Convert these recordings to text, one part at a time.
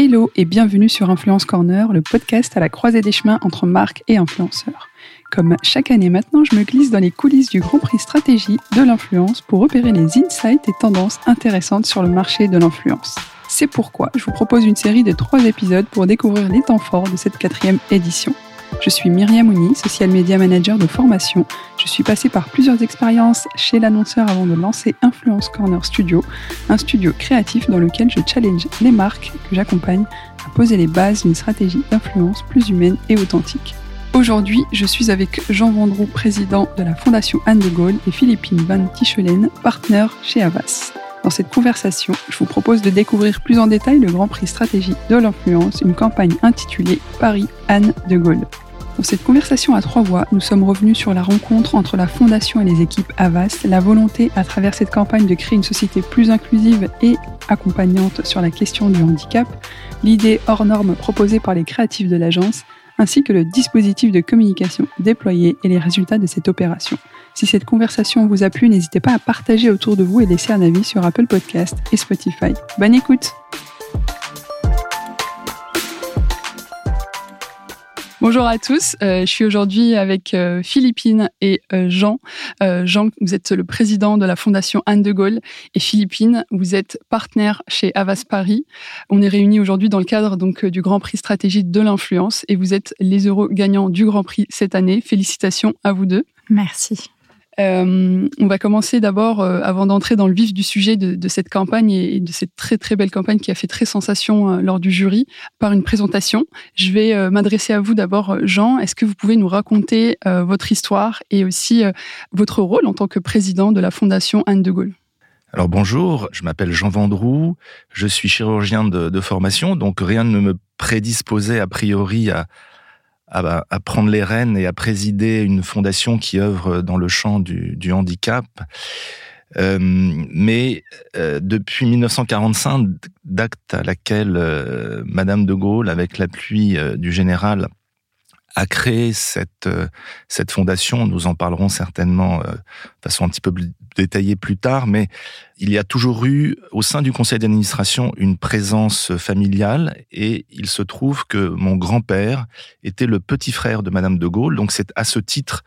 Hello et bienvenue sur Influence Corner, le podcast à la croisée des chemins entre marques et influenceurs. Comme chaque année maintenant, je me glisse dans les coulisses du Grand Prix Stratégie de l'influence pour repérer les insights et tendances intéressantes sur le marché de l'influence. C'est pourquoi je vous propose une série de trois épisodes pour découvrir les temps forts de cette quatrième édition. Je suis Myriam Ouni, social media manager de formation. Je suis passée par plusieurs expériences chez l'annonceur avant de lancer Influence Corner Studio, un studio créatif dans lequel je challenge les marques que j'accompagne à poser les bases d'une stratégie d'influence plus humaine et authentique. Aujourd'hui, je suis avec Jean Vendroux, président de la Fondation Anne de Gaulle, et Philippine Van Tichelen, partenaire chez Avas. Dans cette conversation, je vous propose de découvrir plus en détail le Grand Prix Stratégie de l'influence, une campagne intitulée Paris Anne de Gaulle. Dans cette conversation à trois voix, nous sommes revenus sur la rencontre entre la Fondation et les équipes Avast, la volonté à travers cette campagne de créer une société plus inclusive et accompagnante sur la question du handicap, l'idée hors norme proposée par les créatifs de l'agence, ainsi que le dispositif de communication déployé et les résultats de cette opération. Si cette conversation vous a plu, n'hésitez pas à partager autour de vous et laisser un avis sur Apple Podcast et Spotify. Bonne écoute Bonjour à tous, euh, je suis aujourd'hui avec euh, Philippine et euh, Jean. Jean, vous êtes le président de la Fondation Anne de Gaulle et Philippine, vous êtes partenaire chez Avas Paris. On est réunis aujourd'hui dans le cadre donc du Grand Prix stratégique de l'influence et vous êtes les euros gagnants du Grand Prix cette année. Félicitations à vous deux. Merci. Euh, on va commencer d'abord, euh, avant d'entrer dans le vif du sujet de, cette campagne et, de cette très très belle campagne qui a fait très sensation euh, lors du jury, par une présentation. Je vais m'adresser à vous d'abord, Jean. Est-ce que vous pouvez nous raconter votre histoire et aussi votre rôle en tant que président de la Fondation Anne de Gaulle? Alors bonjour, je m'appelle Jean Vendroux, je suis chirurgien de, de, formation, donc rien ne me prédisposait a priori à, à, à, prendre les rênes et à présider une fondation qui œuvre dans le champ du, du handicap. Euh, mais euh, depuis 1945, d'acte à laquelle euh, Madame de Gaulle, avec l'appui euh, du général, a créé cette euh, cette fondation. Nous en parlerons certainement de façon un petit peu détaillée plus tard, mais il y a toujours eu au sein du conseil d'administration une présence familiale et il se trouve que mon grand-père était le petit frère de Madame de Gaulle. Donc c'est à ce titre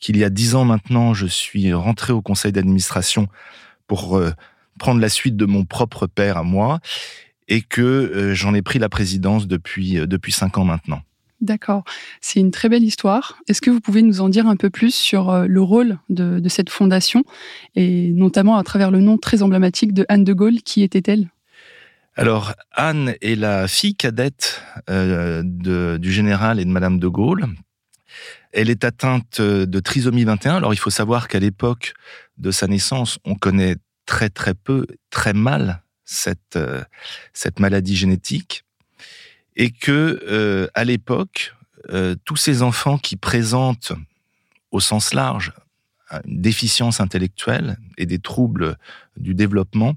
qu'il y a dix ans maintenant, je suis rentré au conseil d'administration pour euh, prendre la suite de mon propre père à moi et que euh, j'en ai pris la présidence depuis, euh, depuis cinq ans maintenant. D'accord. C'est une très belle histoire. Est-ce que vous pouvez nous en dire un peu plus sur euh, le rôle de, cette fondation et notamment à travers le nom très emblématique de Anne de Gaulle Qui était-elle? Alors, Anne est la fille cadette euh, du général et de Madame de Gaulle. Elle est atteinte de trisomie 21. Alors, il faut savoir qu'à l'époque de sa naissance, on connaît très très peu, très mal cette, euh, cette maladie génétique et que euh, à l'époque, euh, tous ces enfants qui présentent au sens large une déficience intellectuelle et des troubles du développement,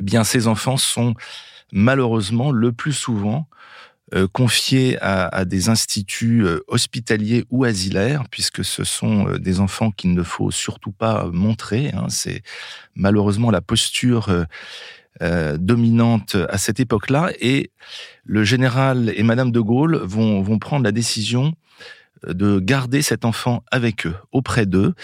eh bien ces enfants sont malheureusement le plus souvent euh, confiés à, des instituts hospitaliers ou asilaires, puisque ce sont des enfants qu'il ne faut surtout pas montrer. Hein. C'est malheureusement la posture euh, dominante à cette époque-là. Et le général et Madame de Gaulle vont, vont prendre la décision euh, de garder cet enfant avec eux, auprès d'eux,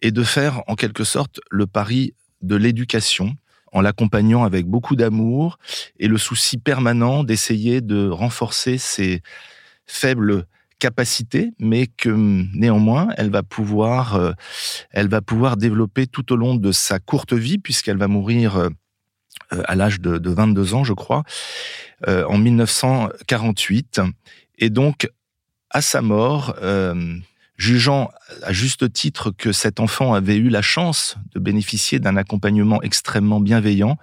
et de faire en quelque sorte le pari de l'éducation en l'accompagnant avec beaucoup d'amour et le souci permanent d'essayer de renforcer ses faibles capacités, mais que néanmoins elle va pouvoir, euh, elle va pouvoir développer tout au long de sa courte vie, puisqu'elle va mourir à l'âge de, 22 ans, je crois, euh, en 1948. Et donc, à sa mort, euh, Jugeant à juste titre que cet enfant avait eu la chance de bénéficier d'un accompagnement extrêmement bienveillant,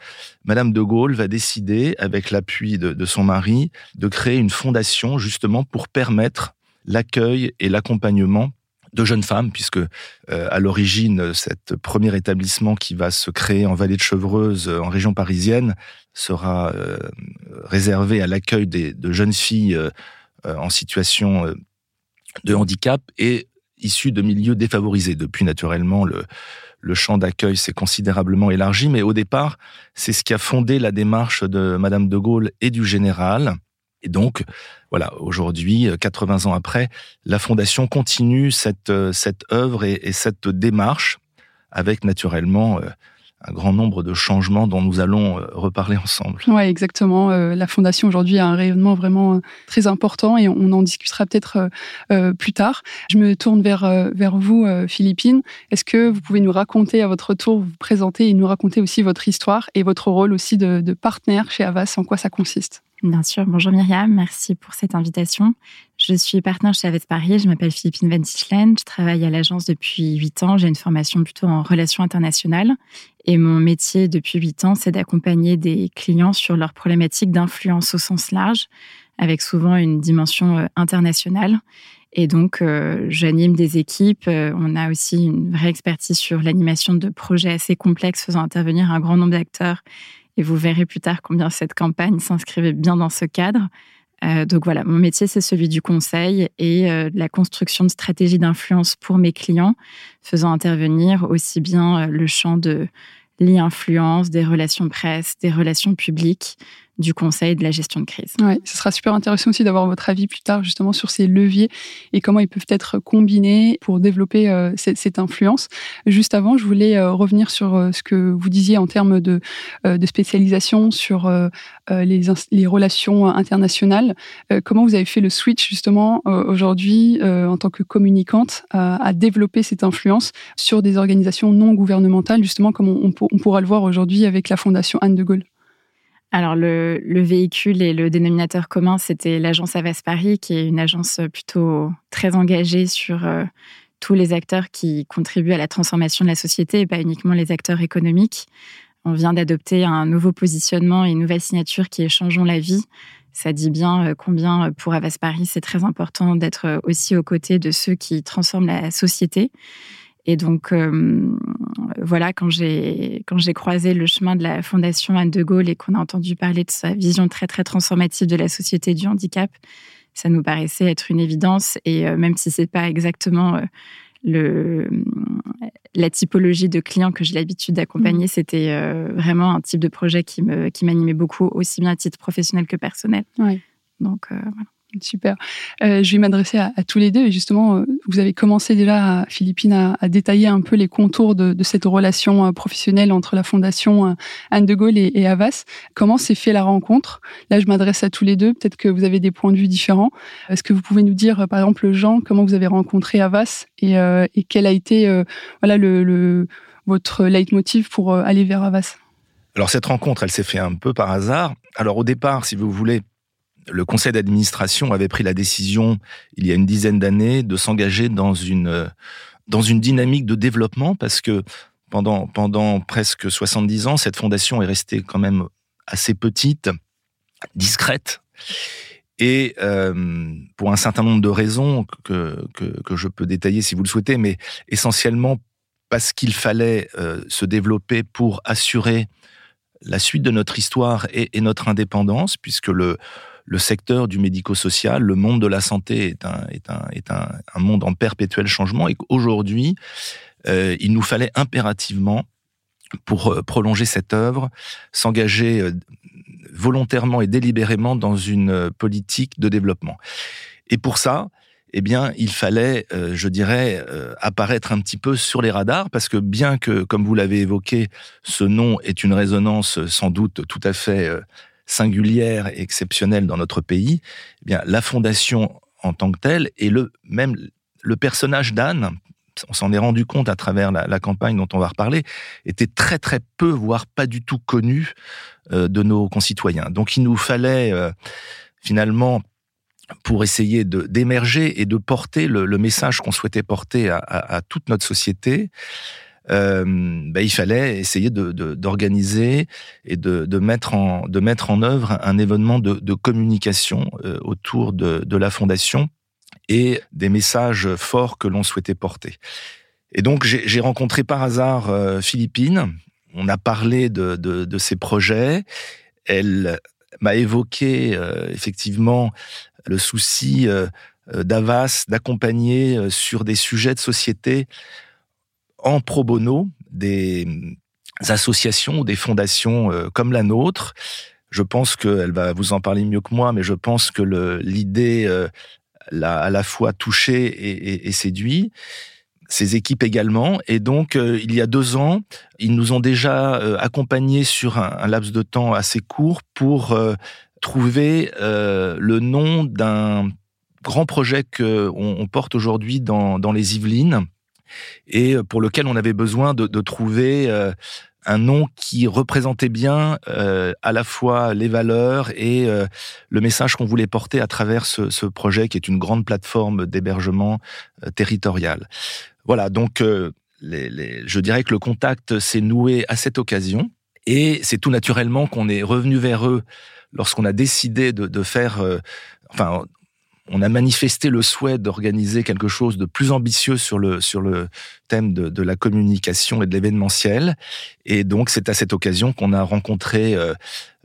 Madame de Gaulle va décider, avec l'appui de, son mari, de créer une fondation justement pour permettre l'accueil et l'accompagnement de jeunes femmes, puisque euh, à l'origine, cet premier établissement qui va se créer en vallée de Chevreuse, euh, en région parisienne, sera euh, réservé à l'accueil de jeunes filles en situation de handicap et issus de milieux défavorisés. Depuis, naturellement, le, le champ d'accueil s'est considérablement élargi, mais au départ, c'est ce qui a fondé la démarche de Madame de Gaulle et du général. Et donc, voilà, aujourd'hui, 80 ans après, la Fondation continue cette, cette œuvre et, et cette démarche avec naturellement euh, un grand nombre de changements dont nous allons euh, reparler ensemble. Oui, exactement. Euh, la Fondation aujourd'hui a un rayonnement vraiment euh, très important et on en discutera peut-être plus tard. Je me tourne vers, vers vous, Philippine. Est-ce que vous pouvez nous raconter à votre tour, vous présenter et nous raconter aussi votre histoire et votre rôle aussi de, de partenaire chez Avas, en quoi ça consiste? Bien sûr. Bonjour Myriam, merci pour cette invitation. Je suis partenaire chez Aves Paris, je m'appelle Philippine Van je travaille à l'agence depuis 8 ans, j'ai une formation plutôt en relations internationales et mon métier depuis 8 ans, c'est d'accompagner des clients sur leurs problématiques d'influence au sens large, avec souvent une dimension euh, internationale. Et donc, euh, j'anime des équipes. Euh, on a aussi une vraie expertise sur l'animation de projets assez complexes faisant intervenir un grand nombre d'acteurs et vous verrez plus tard combien cette campagne s'inscrivait bien dans ce cadre. Donc voilà, mon métier, c'est celui du conseil et euh, la construction de stratégies d'influence pour mes clients, faisant intervenir aussi bien le champ de l'influence, des relations presse, des relations publiques, du conseil de la gestion de crise. Oui, ce sera super intéressant aussi d'avoir votre avis plus tard justement sur ces leviers et comment ils peuvent être combinés pour développer euh, cette, influence. Juste avant, je voulais euh, revenir sur euh, ce que vous disiez en termes de, spécialisation sur les, relations internationales. comment vous avez fait le switch justement aujourd'hui en tant que communicante à développer cette influence sur des organisations non gouvernementales, justement comme on pourra le voir aujourd'hui avec la Fondation Anne de Gaulle? Alors le, véhicule et le dénominateur commun, c'était l'agence Avas Paris, qui est une agence plutôt très engagée sur euh, tous les acteurs qui contribuent à la transformation de la société et pas uniquement les acteurs économiques. On vient d'adopter un nouveau positionnement et une nouvelle signature qui est Changeons la vie. Ça dit bien euh, combien euh, pour Avas Paris, c'est très important d'être aussi aux côtés de ceux qui transforment la société. Et donc, euh, voilà, quand j'ai, quand j'ai croisé le chemin de la Fondation Anne de Gaulle et qu'on a entendu parler de sa vision très, très transformative de la société du handicap, ça nous paraissait être une évidence. Et euh, même si c'est pas exactement euh, le, la typologie de clients que j'ai l'habitude d'accompagner, mmh. c'était vraiment un type de projet qui, me, qui m'animait beaucoup, aussi bien à titre professionnel que personnel. Donc, voilà. Super. Euh, je vais m'adresser à, tous les deux. Et justement, euh, vous avez commencé déjà, Philippine, à, détailler un peu les contours de, cette relation euh, professionnelle entre la Fondation Anne de Gaulle et, Avas. Comment s'est fait la rencontre? Là, je m'adresse à tous les deux. Peut-être que vous avez des points de vue différents. Est-ce que vous pouvez nous dire, par exemple, Jean, comment vous avez rencontré Avas et, quel a été voilà, votre leitmotiv pour aller vers Avas alors cette rencontre, elle s'est faite un peu par hasard. Alors au départ, si vous voulez, le conseil d'administration avait pris la décision, il y a une dizaine d'années, de s'engager dans une, dans une dynamique de développement parce que pendant, pendant presque 70 ans, cette fondation est restée quand même assez petite, discrète. Et euh, pour un certain nombre de raisons que, que, je peux détailler si vous le souhaitez, mais essentiellement parce qu'il fallait euh, se développer pour assurer la suite de notre histoire et notre indépendance, puisque le, le secteur du médico-social, le monde de la santé est un, est un, est un, un monde en perpétuel changement et qu'aujourd'hui, euh, il nous fallait impérativement, pour euh, prolonger cette œuvre, s'engager euh, volontairement et délibérément dans une politique de développement. Et pour ça, eh bien, il fallait, je dirais, apparaître un petit peu sur les radars, parce que bien que, comme vous l'avez évoqué, ce nom est une résonance sans doute tout à fait singulière et exceptionnelle dans notre pays, eh bien, la fondation en tant que telle et le même le personnage d'Anne, on s'en est rendu compte à travers la, campagne dont on va reparler, était très très peu, voire pas du tout connu euh, de nos concitoyens. Donc il nous fallait euh, finalement pour essayer d'émerger et de porter le, message qu'on souhaitait porter à, toute notre société, euh, ben, il fallait essayer d'organiser et de, mettre en, de œuvre un événement de, communication euh, autour de, la fondation et des messages forts que l'on souhaitait porter. Et donc j'ai rencontré par hasard euh, Philippine. On a parlé de, de, ces projets. Elle m'a évoqué effectivement le souci d'Avas d'accompagner sur des sujets de société en pro bono des associations ou des fondations euh, comme la nôtre. Je pense qu'elle va vous en parler mieux que moi, mais je pense que l'idée euh, l'a à la fois touché et, séduit. Ses équipes également. Et donc, euh, il y a deux ans, ils nous ont déjà accompagnés sur un, laps de temps assez court pour trouver le nom d'un grand projet qu'on on porte aujourd'hui dans les Yvelines et euh, pour lequel on avait besoin de, trouver euh, un nom qui représentait bien euh, à la fois les valeurs et le message qu'on voulait porter à travers ce, projet qui est une grande plateforme d'hébergement territorial. Voilà, donc je dirais que le contact s'est noué à cette occasion et c'est tout naturellement qu'on est revenu vers eux lorsqu'on a décidé de, de faire, enfin on a manifesté le souhait d'organiser quelque chose de plus ambitieux sur le, sur le thème de, la communication et de l'événementiel. Et donc, c'est à cette occasion qu'on a rencontré euh,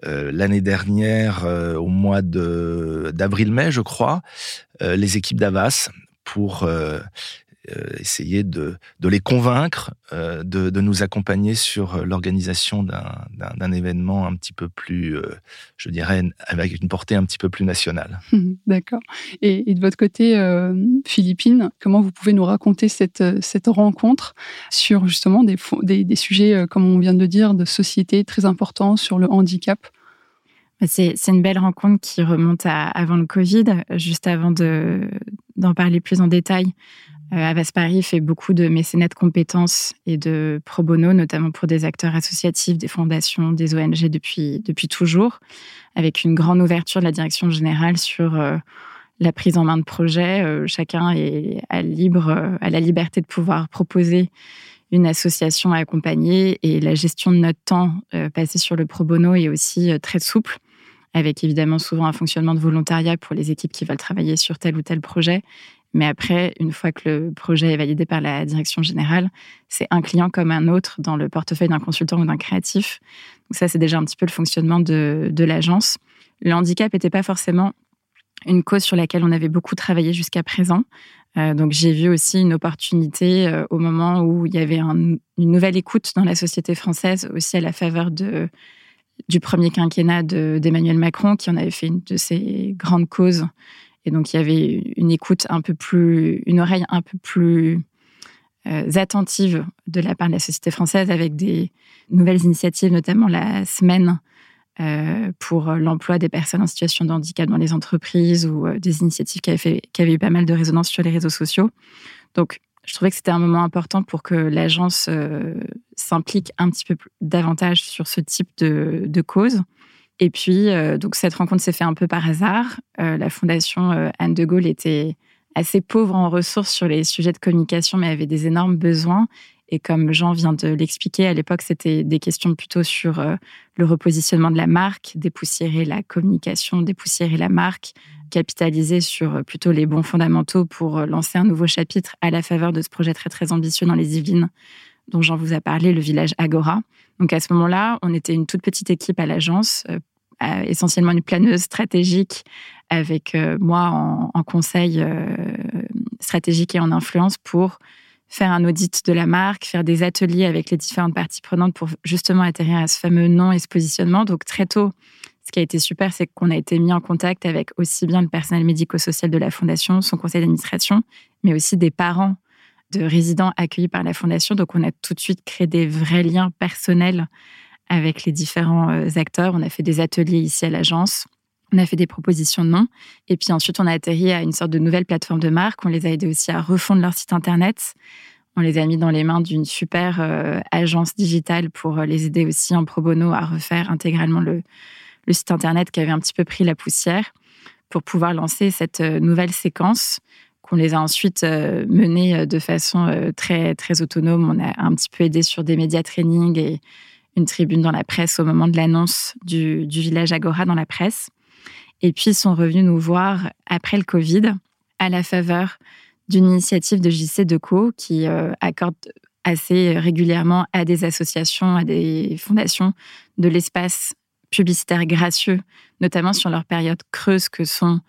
euh, l'année dernière, euh, au mois d'avril-mai, je crois, les équipes d'Avas pour essayer de, de, les convaincre euh, de, de, nous accompagner sur l'organisation d'un événement un petit peu plus, euh, je dirais, avec une portée un petit peu plus nationale. D'accord. Et, de votre côté, Philippine, comment vous pouvez nous raconter cette, cette rencontre sur justement des, des, des, sujets, comme on vient de dire, de société très importants sur le handicap? C'est une belle rencontre qui remonte à avant le Covid, juste avant d'en parler plus en détail. Euh, Avas Paris fait beaucoup de mécénat de compétences et de pro bono, notamment pour des acteurs associatifs, des fondations, des ONG depuis, depuis toujours, avec une grande ouverture de la direction générale sur euh, la prise en main de projets. Euh, chacun est à, libre, à la liberté de pouvoir proposer une association à accompagner et la gestion de notre temps passé sur le pro bono est aussi très souple avec évidemment souvent un fonctionnement de volontariat pour les équipes qui veulent travailler sur tel ou tel projet mais après, une fois que le projet est validé par la direction générale, c'est un client comme un autre dans le portefeuille d'un consultant ou d'un créatif. Donc ça, c'est déjà un petit peu le fonctionnement de, l'agence. Le handicap n'était pas forcément une cause sur laquelle on avait beaucoup travaillé jusqu'à présent. Euh, donc j'ai vu aussi une opportunité euh, au moment où il y avait une nouvelle écoute dans la société française, aussi à la faveur de, du premier quinquennat d'Emmanuel Macron, qui en avait fait une de ses grandes causes et donc, il y avait une écoute un peu plus, une oreille un peu plus euh, attentive de la part de la société française avec des nouvelles initiatives, notamment la semaine euh, pour l'emploi des personnes en situation de handicap dans les entreprises ou euh, des initiatives qui avaient, eu pas mal de résonance sur les réseaux sociaux. Donc, je trouvais que c'était un moment important pour que l'agence s'implique un petit peu davantage sur ce type de, de cause. Et puis, euh, donc cette rencontre s'est faite un peu par hasard. Euh, la fondation euh, Anne de Gaulle était assez pauvre en ressources sur les sujets de communication, mais avait des énormes besoins. Et comme Jean vient de l'expliquer, à l'époque, c'était des questions plutôt sur le repositionnement de la marque, dépoussiérer la communication, dépoussiérer la marque, capitaliser sur plutôt les bons fondamentaux pour lancer un nouveau chapitre à la faveur de ce projet très très ambitieux dans les Yvelines dont Jean vous a parlé, le village Agora. Donc à ce moment-là, on était une toute petite équipe à l'agence, euh, essentiellement une planeuse stratégique avec euh, moi en, conseil euh, stratégique et en influence pour faire un audit de la marque, faire des ateliers avec les différentes parties prenantes pour justement atterrir à ce fameux nom et ce positionnement. Donc très tôt, ce qui a été super, c'est qu'on a été mis en contact avec aussi bien le personnel médico-social de la fondation, son conseil d'administration, mais aussi des parents de résidents accueillis par la Fondation. Donc, on a tout de suite créé des vrais liens personnels avec les différents euh, acteurs. On a fait des ateliers ici à l'agence. On a fait des propositions de noms. Et puis ensuite, on a atterri à une sorte de nouvelle plateforme de marque. On les a aidés aussi à refondre leur site Internet. On les a mis dans les mains d'une super euh, agence digitale pour euh, les aider aussi en pro bono à refaire intégralement le, le site Internet qui avait un petit peu pris la poussière pour pouvoir lancer cette nouvelle séquence qu'on les a ensuite menées de façon très, très autonome. On a un petit peu aidé sur des médias training et une tribune dans la presse au moment de l'annonce du, du, village Agora dans la presse. Et puis, ils sont revenus nous voir après le Covid, à la faveur d'une initiative de JC Deco qui euh, accorde assez régulièrement à des associations, à des fondations de l'espace publicitaire gracieux, notamment sur leur période creuse que sont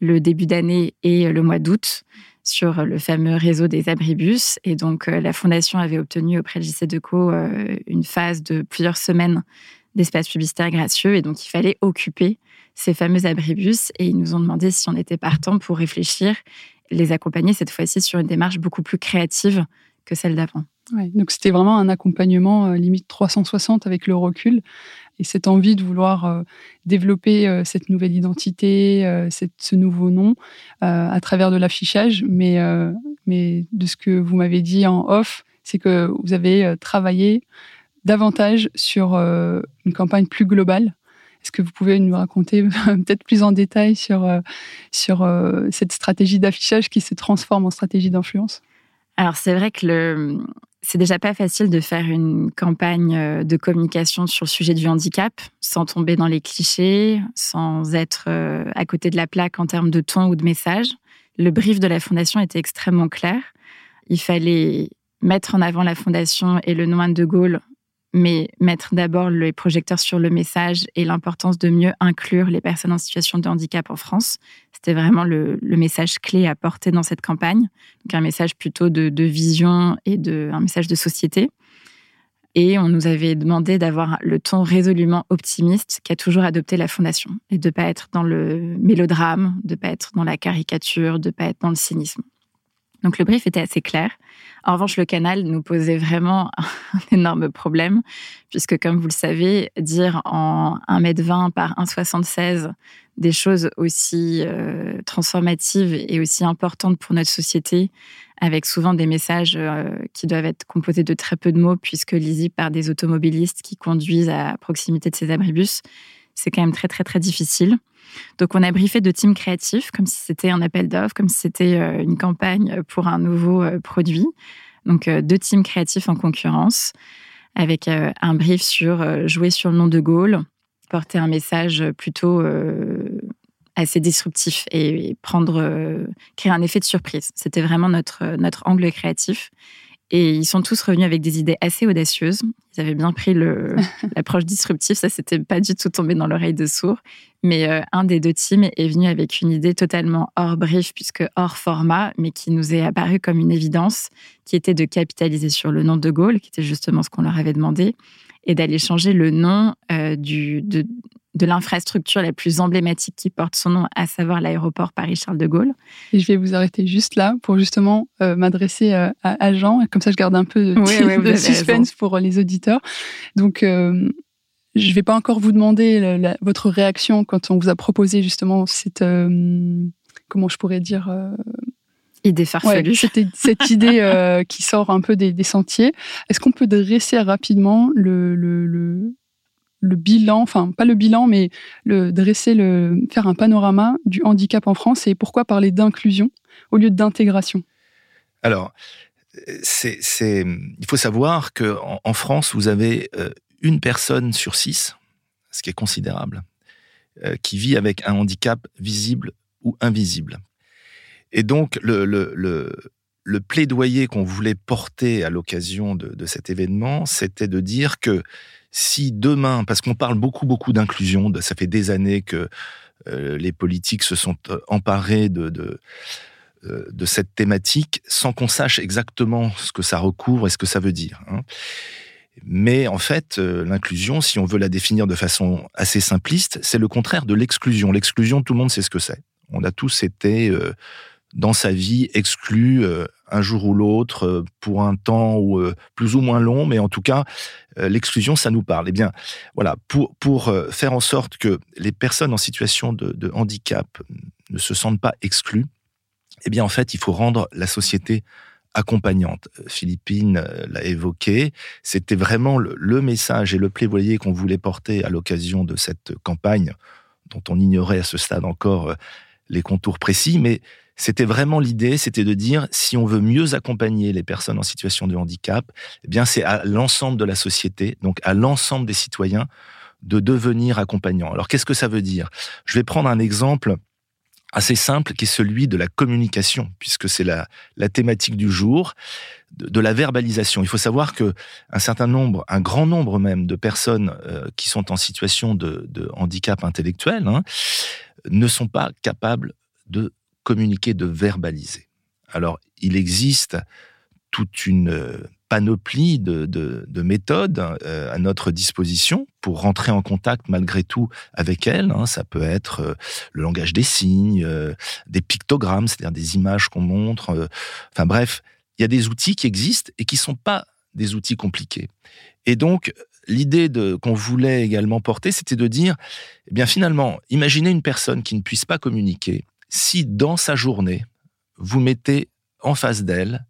le début d'année et le mois d'août sur le fameux réseau des abribus. Et donc, euh, la Fondation avait obtenu auprès de JC euh, une phase de plusieurs semaines d'espace publicitaire gracieux. Et donc, il fallait occuper ces fameux abribus. Et ils nous ont demandé si on était partant pour réfléchir, les accompagner cette fois-ci sur une démarche beaucoup plus créative que celle d'avant. donc, c'était vraiment un accompagnement euh, limite 360 avec le recul et cette envie de vouloir euh, développer euh, cette nouvelle identité, euh, ce nouveau nom à travers de l'affichage. Mais, mais de ce que vous m'avez dit en off, c'est que vous avez travaillé davantage sur une campagne plus globale. Est-ce que vous pouvez nous raconter peut-être plus en détail sur, sur cette stratégie d'affichage qui se transforme en stratégie d'influence? Alors c'est vrai que le, c'est déjà pas facile de faire une campagne euh, de communication sur le sujet du handicap sans tomber dans les clichés, sans être euh, à côté de la plaque en termes de ton ou de message. Le brief de la fondation était extrêmement clair. Il fallait mettre en avant la fondation et le nom de Gaulle mais mettre d'abord les projecteurs sur le message et l'importance de mieux inclure les personnes en situation de handicap en France. C'était vraiment le, message clé à porter dans cette campagne. Donc un message plutôt de, vision et de, un message de société. Et on nous avait demandé d'avoir le ton résolument optimiste qu'a toujours adopté la Fondation et de ne pas être dans le mélodrame, de ne pas être dans la caricature, de ne pas être dans le cynisme. Donc le brief était assez clair. En revanche, le canal nous posait vraiment un énorme problème, puisque comme vous le savez, dire en 1m20 par 1,76 des choses aussi euh, transformatives et aussi importantes pour notre société, avec souvent des messages euh, qui doivent être composés de très peu de mots, puisque lisibles par des automobilistes qui conduisent à proximité de ces abribus, c'est quand même très très très difficile. Donc on a briefé de teams créatifs comme si c'était un appel d'offres, comme si c'était euh, une campagne pour un nouveau euh, produit. Donc euh, deux teams créatifs en concurrence avec un brief sur jouer sur le nom de Gaulle, porter un message plutôt assez disruptif et prendre créer un effet de surprise. C'était vraiment notre notre angle créatif. Et ils sont tous revenus avec des idées assez audacieuses. Ils avaient bien pris l'approche disruptive, ça c'était pas du tout tombé dans l'oreille de sourd. Mais euh, un des deux teams est venu avec une idée totalement hors brief, puisque hors format, mais qui nous est apparu comme une évidence, qui était de capitaliser sur le nom de Gaulle, qui était justement ce qu'on leur avait demandé, et d'aller changer le nom euh, du, de, de l'infrastructure la plus emblématique qui porte son nom, à savoir l'aéroport Paris-Charles de Gaulle. Et je vais vous arrêter juste là pour justement euh, m'adresser euh, à, Jean, comme ça je garde un peu de, suspense pour les auditeurs. Donc, euh, je ne vais pas encore vous demander votre réaction quand on vous a proposé justement cette, comment je pourrais dire, idée farfelue. C'était cette idée qui sort un peu des, sentiers. Est-ce qu'on peut dresser rapidement le, le, le bilan, enfin pas le bilan, mais le dresser, le faire un panorama du handicap en France et pourquoi parler d'inclusion au lieu d'intégration? Alors, c'est, il faut savoir que en, France, vous avez euh, une personne sur six, ce qui est considérable, euh, qui vit avec un handicap visible ou invisible. Et donc, le, plaidoyer qu'on voulait porter à l'occasion de, cet événement, c'était de dire que si demain, parce qu'on parle beaucoup, beaucoup d'inclusion, ça fait des années que euh, les politiques se sont euh, emparés euh, de cette thématique sans qu'on sache exactement ce que ça recouvre et ce que ça veut dire. Hein. Mais en fait, l'inclusion, si on veut la définir de façon assez simpliste, c'est le contraire de l'exclusion. L'exclusion, tout le monde sait ce que c'est. On a tous été dans sa vie exclu euh, un jour ou l'autre euh, pour un temps ou euh, plus ou moins long, mais en tout cas l'exclusion ça nous parle. Eh bien voilà pour pour faire en sorte que les personnes en situation de, handicap ne se sentent pas exclues, eh bien en fait il faut rendre la société accompagnante. Philippine l'a évoqué, c'était vraiment le, le, message et le plaidoyer qu'on voulait porter à l'occasion de cette campagne dont on ignorait à ce stade encore les contours précis, mais c'était vraiment l'idée, c'était de dire si on veut mieux accompagner les personnes en situation de handicap, eh bien c'est à l'ensemble de la société, donc à l'ensemble des citoyens de devenir accompagnants. Alors qu'est-ce que ça veut dire? Je vais prendre un exemple assez simple qui est celui de la communication, puisque c'est la, la thématique du jour, de, la verbalisation. Il faut savoir que un certain nombre, un grand nombre même de personnes euh, qui sont en situation de, handicap intellectuel hein, ne sont pas capables de communiquer, de verbaliser. Alors, il existe toute une euh, panoplie de, méthodes euh, à notre disposition pour rentrer en contact malgré tout avec elles. Hein. Ça peut être euh, le langage des signes, des pictogrammes, c'est-à-dire des images qu'on montre. enfin bref, il y a des outils qui existent et qui sont pas des outils compliqués. Et donc, l'idée qu'on voulait également porter, c'était de dire, eh bien finalement, imaginez une personne qui ne puisse pas communiquer, si dans sa journée, vous mettez en face d'elle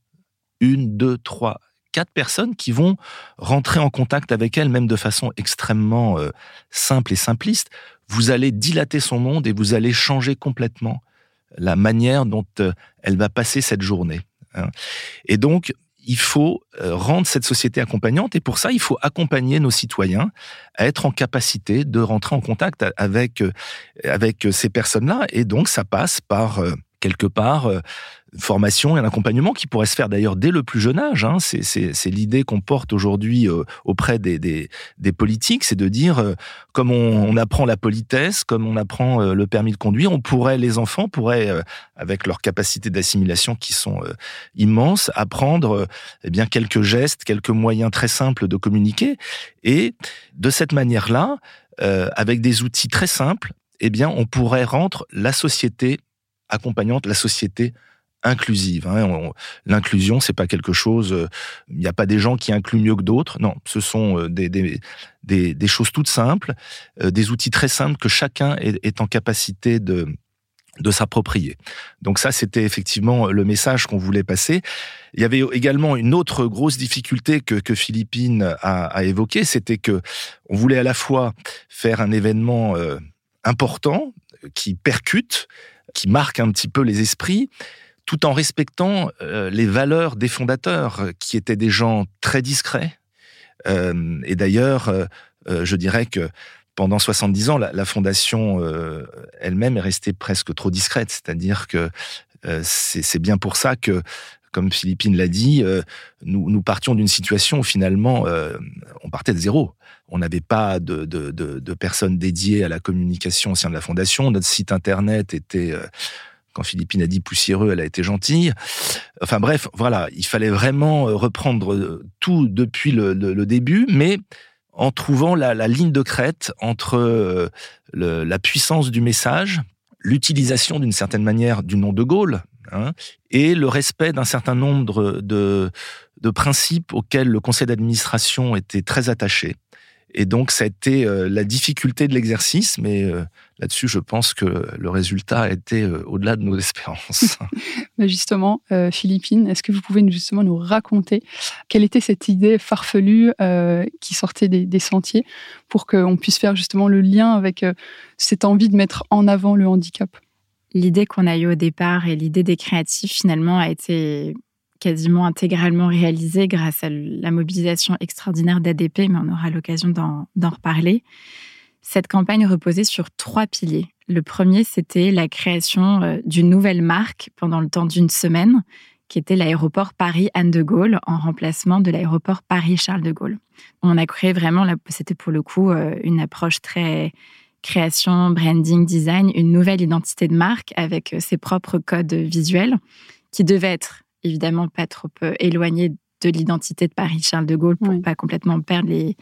une, deux, trois, quatre personnes qui vont rentrer en contact avec elle, même de façon extrêmement euh, simple et simpliste, vous allez dilater son monde et vous allez changer complètement la manière dont euh, elle va passer cette journée. Hein. Et donc, il faut euh, rendre cette société accompagnante et pour ça, il faut accompagner nos citoyens à être en capacité de rentrer en contact avec, euh, avec ces personnes-là. Et donc, ça passe par euh, quelque part formation et un accompagnement qui pourrait se faire d'ailleurs dès le plus jeune âge. Hein. C'est l'idée qu'on porte aujourd'hui euh, auprès des, politiques, c'est de dire, euh, comme on, apprend la politesse, comme on apprend euh, le permis de conduire, on pourrait, les enfants pourraient, avec leurs capacités d'assimilation qui sont immenses, apprendre eh bien quelques gestes, quelques moyens très simples de communiquer. Et de cette manière-là, avec des outils très simples, eh bien, on pourrait rendre la société accompagnante, la société inclusive. Hein. L'inclusion, c'est pas quelque chose. Il euh, n'y a pas des gens qui incluent mieux que d'autres. Non, ce sont euh, des, choses toutes simples, euh, des outils très simples que chacun est, est en capacité de de s'approprier. Donc ça, c'était effectivement le message qu'on voulait passer. Il y avait également une autre grosse difficulté que, que Philippine a, a évoquée, c'était que on voulait à la fois faire un événement important qui percute, qui marque un petit peu les esprits, tout en respectant euh, les valeurs des fondateurs, qui étaient des gens très discrets. Euh, et d'ailleurs, euh, je dirais que pendant 70 ans, la, fondation elle-même est restée presque trop discrète. C'est-à-dire que c'est bien pour ça que, comme Philippine l'a dit, nous, nous, partions d'une situation où finalement, on partait de zéro. On n'avait pas de, personnes dédiées à la communication au sein de la fondation. Notre site internet était quand Philippine a dit poussiéreux, elle a été gentille. Enfin bref, voilà, il fallait vraiment euh, reprendre euh, tout depuis le, début, mais en trouvant la, ligne de crête entre euh, la puissance du message, l'utilisation d'une certaine manière du nom de Gaulle, hein, et le respect d'un certain nombre de, de principes auxquels le conseil d'administration était très attaché. Et donc, ça a été euh, la difficulté de l'exercice, mais euh, là-dessus, je pense que le résultat a été euh, au-delà de nos espérances. justement, Philippine, est-ce que vous pouvez justement nous raconter quelle était cette idée farfelue qui sortait des, sentiers pour qu'on puisse faire justement le lien avec cette envie de mettre en avant le handicap? L'idée qu'on a eue au départ et l'idée des créatifs, finalement, a été quasiment intégralement réalisé grâce à la mobilisation extraordinaire d'ADP, mais on aura l'occasion d'en reparler. Cette campagne reposait sur trois piliers. Le premier, c'était la création euh, d'une nouvelle marque pendant le temps d'une semaine, qui était l'aéroport Paris-Anne de Gaulle, en remplacement de l'aéroport Paris-Charles de Gaulle. On a créé vraiment, c'était pour le coup euh, une approche très création, branding, design, une nouvelle identité de marque avec euh, ses propres codes visuels qui devaient être évidemment pas trop euh, éloigné de l'identité de Paris-Charles de Gaulle pour pas complètement perdre les,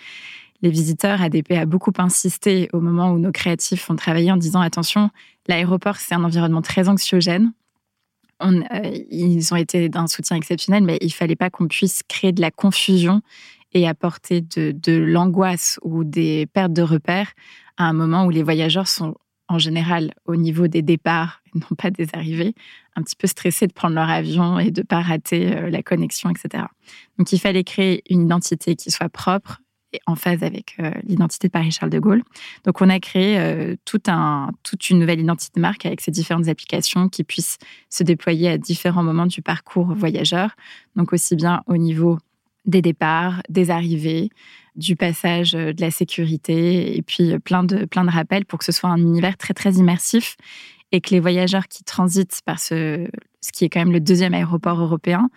les visiteurs. ADP a beaucoup insisté au moment où nos créatifs ont travaillé en disant attention, l'aéroport, c'est un environnement très anxiogène. On, euh, ils ont été d'un soutien exceptionnel, mais il fallait pas qu'on puisse créer de la confusion et apporter de, de l'angoisse ou des pertes de repères à un moment où les voyageurs sont en général au niveau des départs, non pas des arrivées, un petit peu stressés de prendre leur avion et de ne pas rater euh, la connexion, etc. Donc il fallait créer une identité qui soit propre en phase avec l'identité de Paris-Charles de Gaulle. Donc, on a créé un, toute une nouvelle identité de marque avec ces différentes applications qui puissent se déployer à différents moments du parcours voyageur. Donc, aussi bien au niveau des départs, des arrivées, du passage de la sécurité et puis plein de, plein de rappels pour que ce soit un univers très, très immersif et que les voyageurs qui transitent par ce, ce qui est quand même le deuxième aéroport européen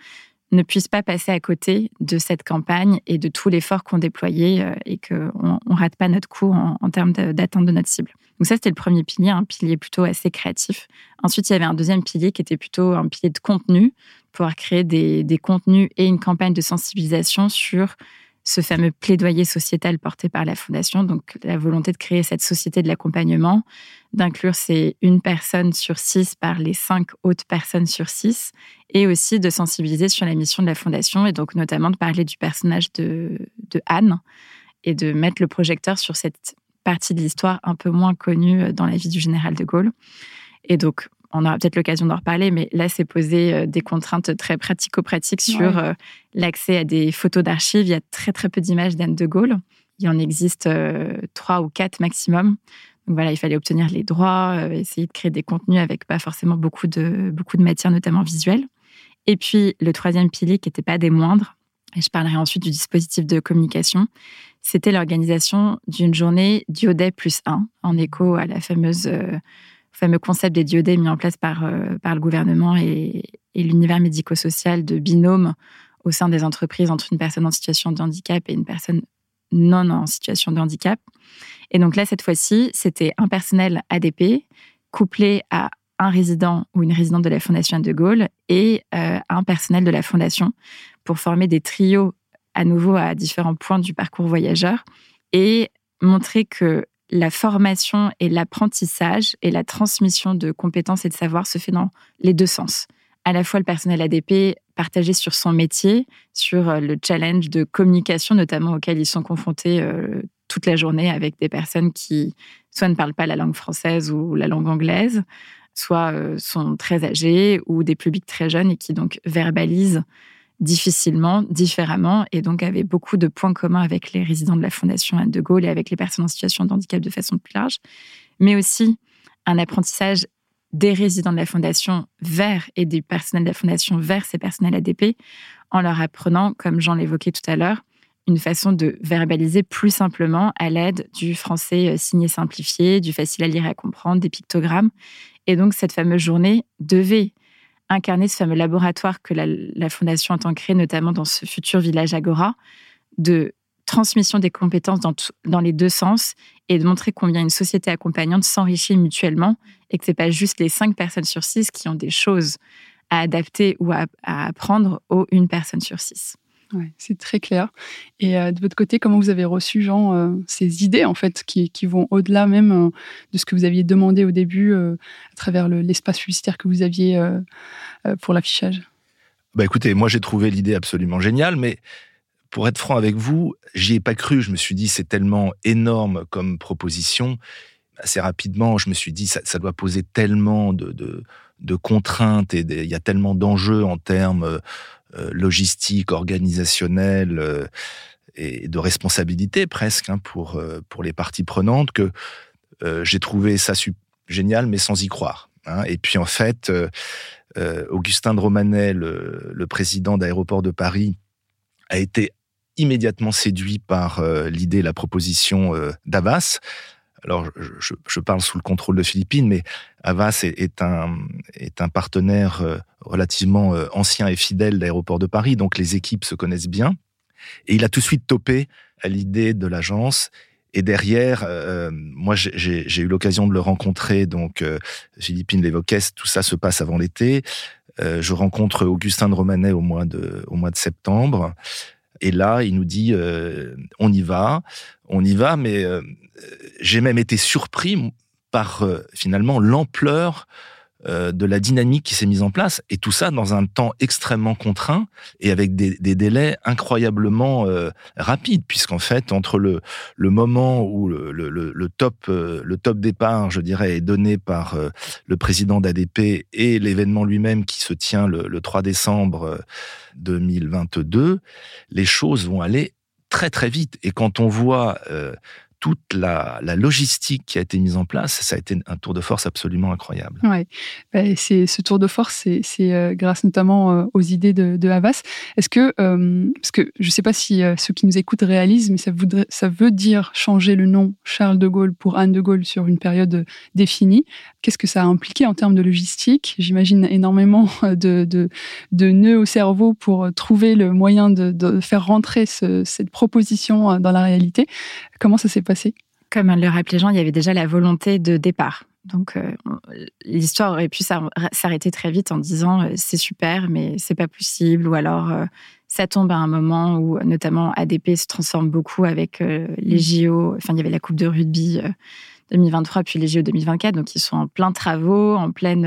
ne puissent pas passer à côté de cette campagne et de tout l'effort qu'on déployait euh, et qu'on ne rate pas notre coup en, termes d'atteinte de notre cible. Donc ça, c'était le premier pilier, un pilier plutôt assez créatif. Ensuite, il y avait un deuxième pilier qui était plutôt un pilier de contenu, pouvoir créer des, des contenus et une campagne de sensibilisation sur ce fameux plaidoyer sociétal porté par la Fondation, donc la volonté de créer cette société de l'accompagnement, d'inclure ces une personne sur six par les cinq autres personnes sur six, et aussi de sensibiliser sur la mission de la Fondation, et donc notamment de parler du personnage de, de Anne, et de mettre le projecteur sur cette partie de l'histoire un peu moins connue dans la vie du général de Gaulle. Et donc, on aura peut-être l'occasion d'en reparler, mais là, c'est poser euh, des contraintes très pratico-pratiques sur euh, l'accès à des photos d'archives. Il y a très, très peu d'images d'Anne de Gaulle. Il en existe euh, trois ou quatre maximum. Donc voilà, il fallait obtenir les droits, essayer de créer des contenus avec pas forcément beaucoup de, beaucoup de matière, notamment visuelle. Et puis, le troisième pilier, qui n'était pas des moindres, et je parlerai ensuite du dispositif de communication, c'était l'organisation d'une journée Diodet plus 1, en écho à la fameuse fameux concept des diodés mis en place par, euh, par le gouvernement et, l'univers médico-social de binôme au sein des entreprises entre une personne en situation de handicap et une personne non en situation de handicap. Et donc là, cette fois-ci, c'était un personnel ADP couplé à un résident ou une résidente de la Fondation de Gaulle et euh, un personnel de la Fondation pour former des trios à nouveau à différents points du parcours voyageur et montrer que la formation et l'apprentissage et la transmission de compétences et de savoir se fait dans les deux sens. À la fois le personnel ADP partagé sur son métier, sur euh, le challenge de communication notamment auquel ils sont confrontés euh, toute la journée avec des personnes qui soit ne parlent pas la langue française ou la langue anglaise, soit euh, sont très âgées ou des publics très jeunes et qui donc verbalisent difficilement, différemment, et donc avait beaucoup de points communs avec les résidents de la Fondation Anne de Gaulle et avec les personnes en situation de handicap de façon plus large, mais aussi un apprentissage des résidents de la Fondation vers et des personnels de la Fondation vers ces personnels ADP, en leur apprenant, comme Jean l'évoquait tout à l'heure, une façon de verbaliser plus simplement à l'aide du français euh, signé simplifié, du facile à lire et à comprendre, des pictogrammes. Et donc cette fameuse journée devait incarner ce fameux laboratoire que la, Fondation entend créer, notamment dans ce futur village Agora, de transmission des compétences dans, les deux sens et de montrer combien une société accompagnante s'enrichit mutuellement et que ce n'est pas juste les cinq personnes sur six qui ont des choses à adapter ou à, à apprendre aux une personne sur six. C'est très clair. Et euh, de votre côté, comment vous avez reçu, Jean, euh, ces idées, en fait, qui, vont au-delà même euh, de ce que vous aviez demandé au début à travers l'espace publicitaire que vous aviez pour l'affichage? Bah Écoutez, moi, j'ai trouvé l'idée absolument géniale, mais pour être franc avec vous, j'y ai pas cru. Je me suis dit, c'est tellement énorme comme proposition. Assez rapidement, je me suis dit, ça, doit poser tellement de, de, contraintes et il y a tellement d'enjeux en termes logistique, organisationnelle euh, et de responsabilité presque hein, pour, euh, pour les parties prenantes que j'ai trouvé ça génial, mais sans y croire. Hein. Et puis en fait, Augustin de Romanet, le, président d'Aéroport de Paris, a été immédiatement séduit par l'idée, la proposition d'Avas, alors je, parle sous le contrôle de Philippines, mais Avas est, un, est un partenaire euh, relativement euh, ancien et fidèle d'Aéroport de Paris, donc les équipes se connaissent bien. Et il a tout de suite topé à l'idée de l'agence. Et derrière, euh, moi, j'ai eu l'occasion de le rencontrer. Donc, Philippine l'évoquait, tout ça se passe avant l'été. je rencontre Augustin de Romanet au mois de, au mois de septembre. Et là, il nous dit, on y va, on y va, mais j'ai même été surpris par euh, finalement l'ampleur euh, de la dynamique qui s'est mise en place et tout ça dans un temps extrêmement contraint et avec des, délais incroyablement euh, rapides puisqu'en fait entre le, moment où le, top le top départ je dirais est donné par le président d'ADP et l'événement lui-même qui se tient le, 3 décembre 2022 les choses vont aller très très vite. Et quand on voit toute la, logistique qui a été mise en place, ça a été un tour de force absolument incroyable. Ouais, bah, c'est ce tour de force, c'est euh, grâce notamment euh, aux idées de, Havas. Est-ce que, euh, parce que je ne sais pas si ceux qui nous écoutent réalisent, mais ça, veut dire changer le nom Charles de Gaulle pour Anne de Gaulle sur une période définie. Qu'est-ce que ça a impliqué en termes de logistique J'imagine énormément de, de, nœuds au cerveau pour trouver le moyen de, faire rentrer cette proposition dans la réalité. Comment ça s'est passé? Comme le rappelait Jean, il y avait déjà la volonté de départ. Donc euh, l'histoire aurait pu s'arrêter très vite en disant euh, c'est super, mais c'est pas possible, ou alors euh, ça tombe à un moment où notamment ADP se transforme beaucoup avec les JO. Enfin, il y avait la Coupe de rugby 2023 puis les JO 2024, donc ils sont en plein travaux, en pleine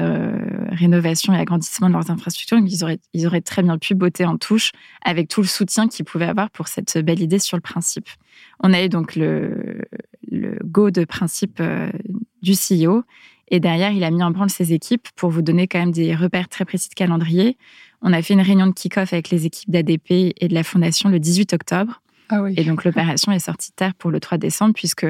rénovation et agrandissement de leurs infrastructures. Donc ils auraient, ils auraient très bien pu botter en touche avec tout le soutien qu'ils pouvaient avoir pour cette belle idée sur le principe. On a eu donc le, go de principe euh, du CEO. Et derrière, il a mis en branle ses équipes pour vous donner quand même des repères très précis de calendrier. On a fait une réunion de kick-off avec les équipes d'ADP et de la Fondation le 18 octobre. Ah et donc l'opération est sortie de terre pour le 3 décembre, puisque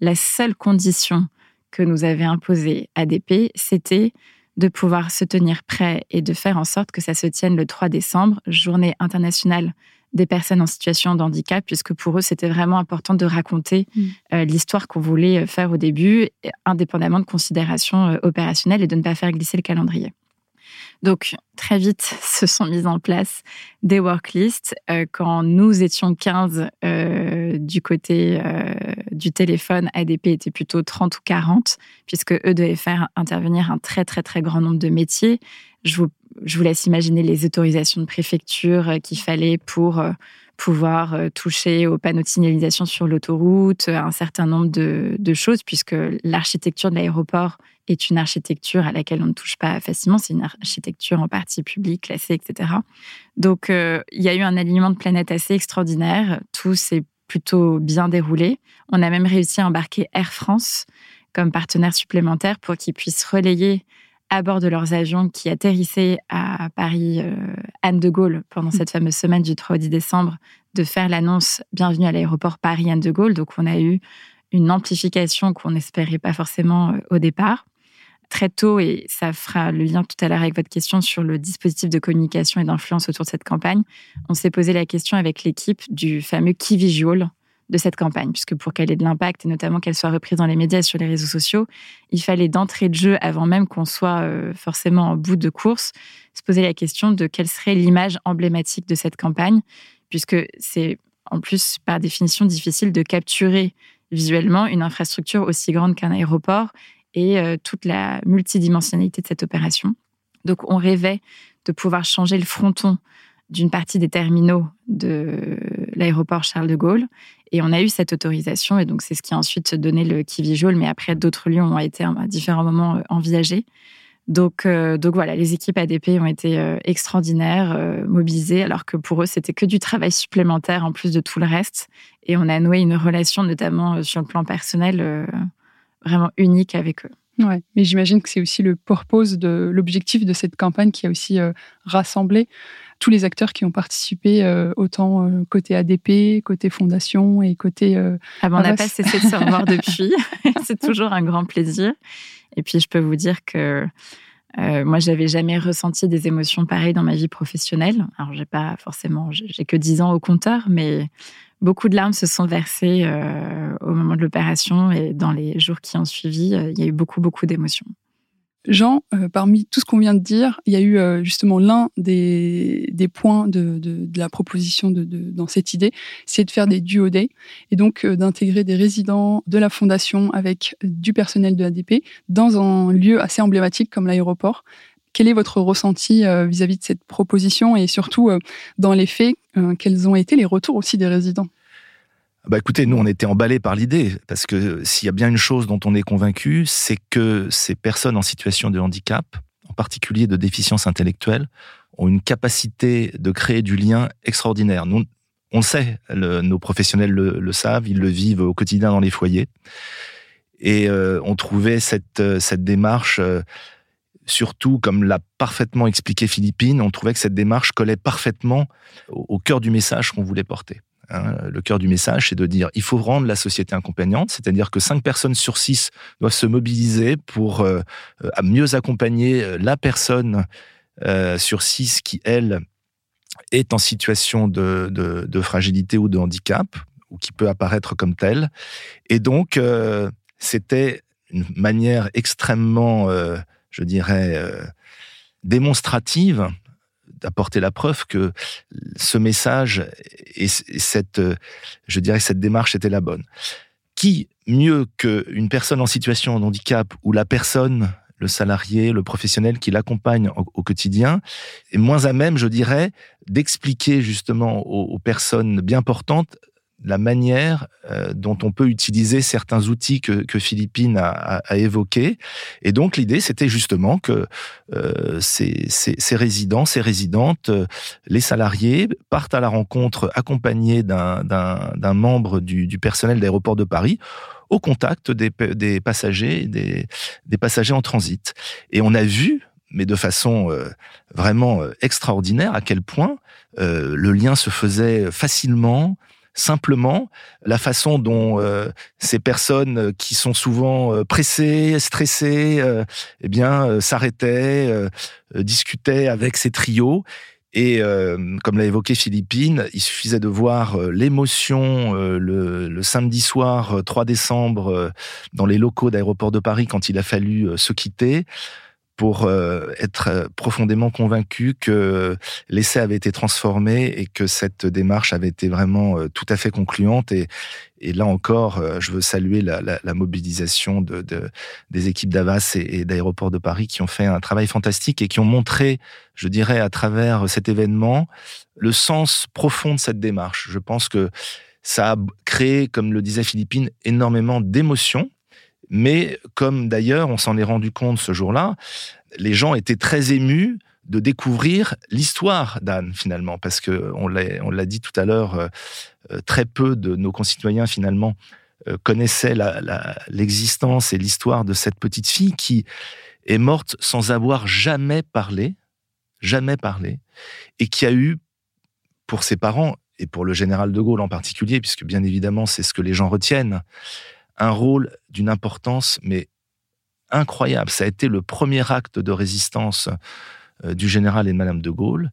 la seule condition que nous avait imposée ADP, c'était de pouvoir se tenir prêt et de faire en sorte que ça se tienne le 3 décembre, journée internationale des personnes en situation de handicap, puisque pour eux, c'était vraiment important de raconter mm. euh, l'histoire qu'on voulait euh, faire au début, indépendamment de considérations euh, opérationnelles et de ne pas faire glisser le calendrier. Donc, très vite, se sont mises en place des worklists. quand nous étions 15 du côté du téléphone, ADP était plutôt 30 ou 40, puisque eux devaient faire intervenir un très, très, très grand nombre de métiers. Je vous laisse imaginer les autorisations de préfecture euh, qu'il fallait pour euh, pouvoir euh, toucher aux panneaux de signalisation sur l'autoroute, un certain nombre de, choses, puisque l'architecture de l'aéroport est une architecture à laquelle on ne touche pas facilement. C'est une architecture en partie publique, classée, etc. Donc, il y a eu un alignement de planète assez extraordinaire. Tout s'est plutôt bien déroulé. On a même réussi à embarquer Air France comme partenaire supplémentaire pour qu'ils puissent relayer à bord de leurs avions qui atterrissaient à Paris euh, Anne de Gaulle pendant mm. cette fameuse semaine du 3 au 10 décembre de faire l'annonce bienvenue à l'aéroport Paris Anne de Gaulle. Donc on a eu une amplification qu'on n'espérait pas forcément euh, au départ. Très tôt, et ça fera le lien tout à l'heure avec votre question sur le dispositif de communication et d'influence autour de cette campagne, on s'est posé la question avec l'équipe du fameux Key Visual, de cette campagne, puisque pour qu'elle ait de l'impact et notamment qu'elle soit reprise dans les médias et sur les réseaux sociaux, il fallait d'entrée de jeu, avant même qu'on soit euh, forcément en bout de course, se poser la question de quelle serait l'image emblématique de cette campagne, puisque c'est en plus par définition difficile de capturer visuellement une infrastructure aussi grande qu'un aéroport et euh, toute la multidimensionnalité de cette opération. Donc on rêvait de pouvoir changer le fronton d'une partie des terminaux de l'aéroport Charles de Gaulle. Et on a eu cette autorisation, et donc c'est ce qui a ensuite donné le Kivijol, mais après d'autres lieux ont été à différents moments euh, envisagés. Donc, euh, donc voilà, les équipes ADP ont été extraordinaires, mobilisées, alors que pour eux, c'était que du travail supplémentaire en plus de tout le reste. Et on a noué une relation, notamment sur le plan personnel, vraiment unique avec eux. Ouais, mais j'imagine que c'est aussi le purpose de l'objectif de cette campagne qui a aussi rassemblé tous les acteurs qui ont participé, euh, autant euh, côté ADP, côté fondation et côté. Euh, ah ben, on n'a pas cessé de se revoir depuis. c'est toujours un grand plaisir. Et puis, je peux vous dire que euh, moi, j'avais jamais ressenti des émotions pareilles dans ma vie professionnelle. Alors, j'ai pas forcément, j'ai que 10 ans au compteur, mais beaucoup de larmes se sont versées au moment de l'opération et dans les jours qui ont suivi, il y a eu beaucoup, beaucoup d'émotions. Jean, euh, parmi tout ce qu'on vient de dire, il y a eu euh, justement l'un des, points de, la proposition de, dans cette idée, c'est de faire des duo et donc euh, d'intégrer des résidents de la fondation avec du personnel de l'ADP dans un lieu assez emblématique comme l'aéroport. Quel est votre ressenti vis-à-vis -vis de cette proposition et surtout dans les faits, quels ont été les retours aussi des résidents? Bah écoutez, nous on était emballés par l'idée parce que s'il y a bien une chose dont on est convaincu, c'est que ces personnes en situation de handicap, en particulier de déficience intellectuelle, ont une capacité de créer du lien extraordinaire. Nous, on le sait, nos professionnels le, savent, ils le vivent au quotidien dans les foyers. Et euh, on trouvait cette, euh, cette démarche, euh, surtout comme l'a parfaitement expliqué Philippine, on trouvait que cette démarche collait parfaitement au cœur du message qu'on voulait porter. Hein, le cœur du message, c'est de dire il faut rendre la société accompagnante, c'est-à-dire que cinq personnes sur six doivent se mobiliser pour euh, mieux accompagner euh, la personne euh, sur six qui, elle, est en situation de, fragilité ou de handicap, ou qui peut apparaître comme telle. Et donc, c'était une manière extrêmement, je dirais, démonstrative d'apporter la preuve que ce message et cette, je dirais, cette démarche était la bonne. Qui mieux qu'une personne en situation de handicap ou la personne, le salarié, le professionnel qui l'accompagne au, quotidien, est moins à même, je dirais, d'expliquer justement aux personnes bien portantes la manière euh, dont on peut utiliser certains outils que, que Philippine a, a, évoqués. Et donc l'idée, c'était justement que euh, ces, ces, ces, résidents, ces résidentes, euh, les salariés partent à la rencontre accompagnés d'un membre du, du personnel d'aéroport de Paris au contact des, des passagers, des, des, passagers en transit. Et on a vu, mais de façon euh, vraiment extraordinaire, à quel point le lien se faisait facilement, simplement la façon dont euh, ces personnes qui sont souvent euh, pressées, stressées, euh, eh bien s'arrêtaient, discutaient avec ces trios. Et comme l'a évoqué Philippine, il suffisait de voir l'émotion le, le, samedi soir 3 décembre dans les locaux d'aéroport de Paris quand il a fallu se quitter pour euh, être euh, profondément convaincu que l'essai avait été transformé et que cette démarche avait été vraiment euh, tout à fait concluante. Et, là encore, je veux saluer la, mobilisation de, de, des équipes d'Avas et, et d'Aéroports de Paris qui ont fait un travail fantastique et qui ont montré, je dirais, à travers cet événement, le sens profond de cette démarche. Je pense que ça a créé, comme le disait Philippine, énormément d'émotions mais comme d'ailleurs, on s'en est rendu compte ce jour-là, les gens étaient très émus de découvrir l'histoire d'Anne finalement, parce que on l'a dit tout à l'heure, euh, euh, très peu de nos concitoyens finalement euh, connaissaient l'existence et l'histoire de cette petite fille qui est morte sans avoir jamais parlé, jamais parlé, et qui a eu pour ses parents et pour le général de Gaulle en particulier, puisque bien évidemment c'est ce que les gens retiennent, un rôle d'une importance, mais incroyable. Ça a été le premier acte de résistance euh, du général et de Madame de Gaulle.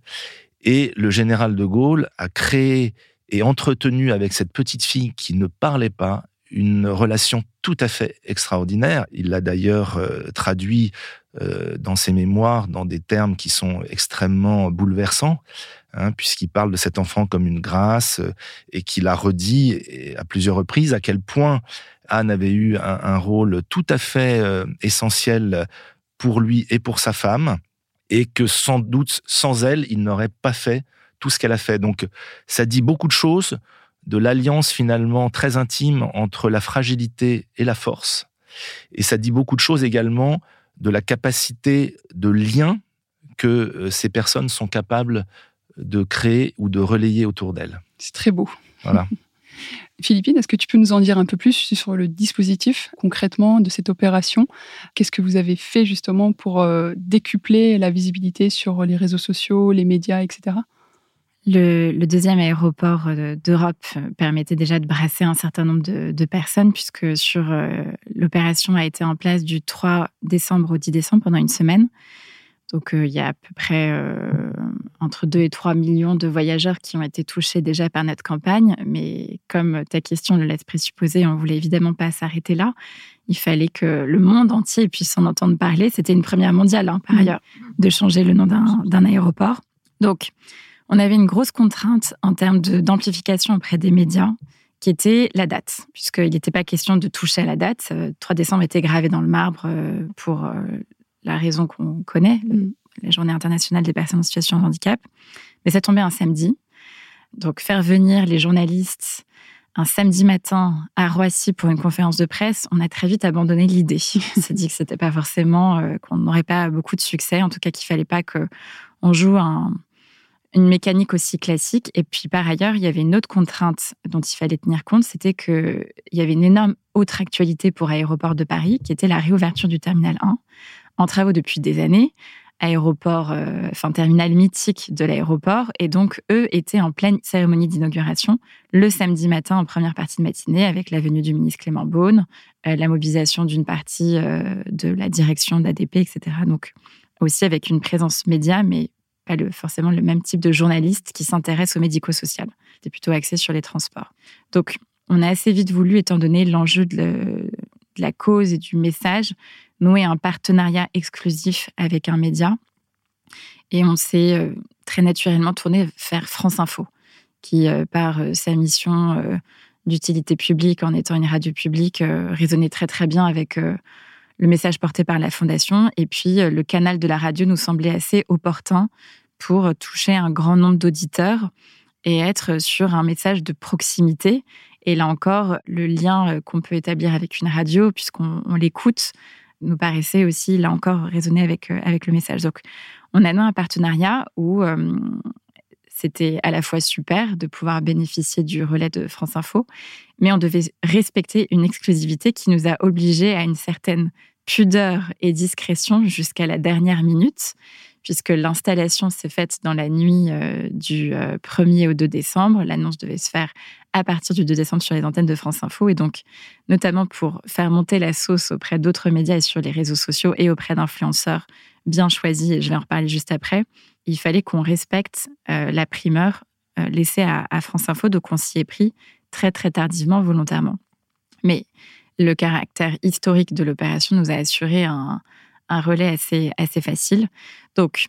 Et le général de Gaulle a créé et entretenu avec cette petite fille qui ne parlait pas une relation tout à fait extraordinaire. Il l'a d'ailleurs euh, traduit euh, dans ses mémoires dans des termes qui sont extrêmement bouleversants, hein, puisqu'il parle de cet enfant comme une grâce et qu'il a redit à plusieurs reprises à quel point Anne avait eu un, rôle tout à fait euh, essentiel pour lui et pour sa femme, et que sans doute, sans elle, il n'aurait pas fait tout ce qu'elle a fait. Donc, ça dit beaucoup de choses de l'alliance finalement très intime entre la fragilité et la force. Et ça dit beaucoup de choses également de la capacité de lien que euh, ces personnes sont capables de créer ou de relayer autour d'elles. C'est très beau. Voilà. Philippine, est-ce que tu peux nous en dire un peu plus sur le dispositif concrètement de cette opération? Qu'est-ce que vous avez fait justement pour euh, décupler la visibilité sur les réseaux sociaux, les médias, etc. Le, deuxième aéroport euh, d'Europe permettait déjà de brasser un certain nombre de, personnes puisque sur euh, l'opération a été en place du 3 décembre au 10 décembre pendant une semaine. Donc, euh, il y a à peu près euh, entre 2 et 3 millions de voyageurs qui ont été touchés déjà par notre campagne. Mais comme ta question le laisse présupposer, on voulait évidemment pas s'arrêter là. Il fallait que le monde entier puisse en entendre parler. C'était une première mondiale, hein, par mmh. ailleurs, de changer le nom d'un aéroport. Donc, on avait une grosse contrainte en termes d'amplification auprès des médias qui était la date, puisqu'il n'était pas question de toucher à la date. 3 euh, décembre était gravé dans le marbre pour la raison qu'on connaît, mm. La Journée internationale des personnes en situation de handicap. Mais ça tombait un samedi. Donc faire venir les journalistes un samedi matin à Roissy pour une conférence de presse, on a très vite abandonné l'idée. On s'est dit que c'était pas forcément, euh, qu'on n'aurait pas beaucoup de succès, en tout cas qu'il fallait pas que on joue une mécanique aussi classique. Et puis par ailleurs, il y avait une autre contrainte dont il fallait tenir compte, c'était qu'il y avait une énorme autre actualité pour Aéroport de Paris, qui était la réouverture du terminal 1 en travaux depuis des années, aéroport, euh, enfin terminal mythique de l'aéroport. Et donc, eux étaient en pleine cérémonie d'inauguration le samedi matin en première partie de matinée avec la venue du ministre Clément Beaune, euh, la mobilisation d'une partie euh, de la direction d'ADP, etc. Donc, aussi avec une présence média, mais pas forcément le même type de journaliste qui s'intéresse au médico-social. C'était plutôt axé sur les transports. Donc, on a assez vite voulu, étant donné l'enjeu de, la cause et du message, nouer un partenariat exclusif avec un média. Et on s'est euh, très naturellement tourné vers France Info, qui, euh, par euh, sa mission d'utilité publique en étant une radio publique, résonnait très très bien avec le message porté par la Fondation. Et puis, le canal de la radio nous semblait assez opportun pour toucher un grand nombre d'auditeurs et être sur un message de proximité. Et là encore, le lien qu'on peut établir avec une radio, puisqu'on l'écoute, nous paraissait aussi, là encore, résonner avec, euh, avec le message. Donc, on a un partenariat où euh, c'était à la fois super de pouvoir bénéficier du relais de France Info, mais on devait respecter une exclusivité qui nous a obligés à une certaine pudeur et discrétion jusqu'à la dernière minute, puisque l'installation s'est faite dans la nuit euh, du 1er au 2 décembre. L'annonce devait se faire à partir du 2 décembre sur les antennes de France Info. Et donc, notamment pour faire monter la sauce auprès d'autres médias et sur les réseaux sociaux et auprès d'influenceurs bien choisis, et je vais en reparler juste après, il fallait qu'on respecte euh, la primeur euh, laissée à, France Info. Donc, on s'y est pris très, très tardivement, volontairement. Mais le caractère historique de l'opération nous a assuré un, un relais assez, facile. Donc,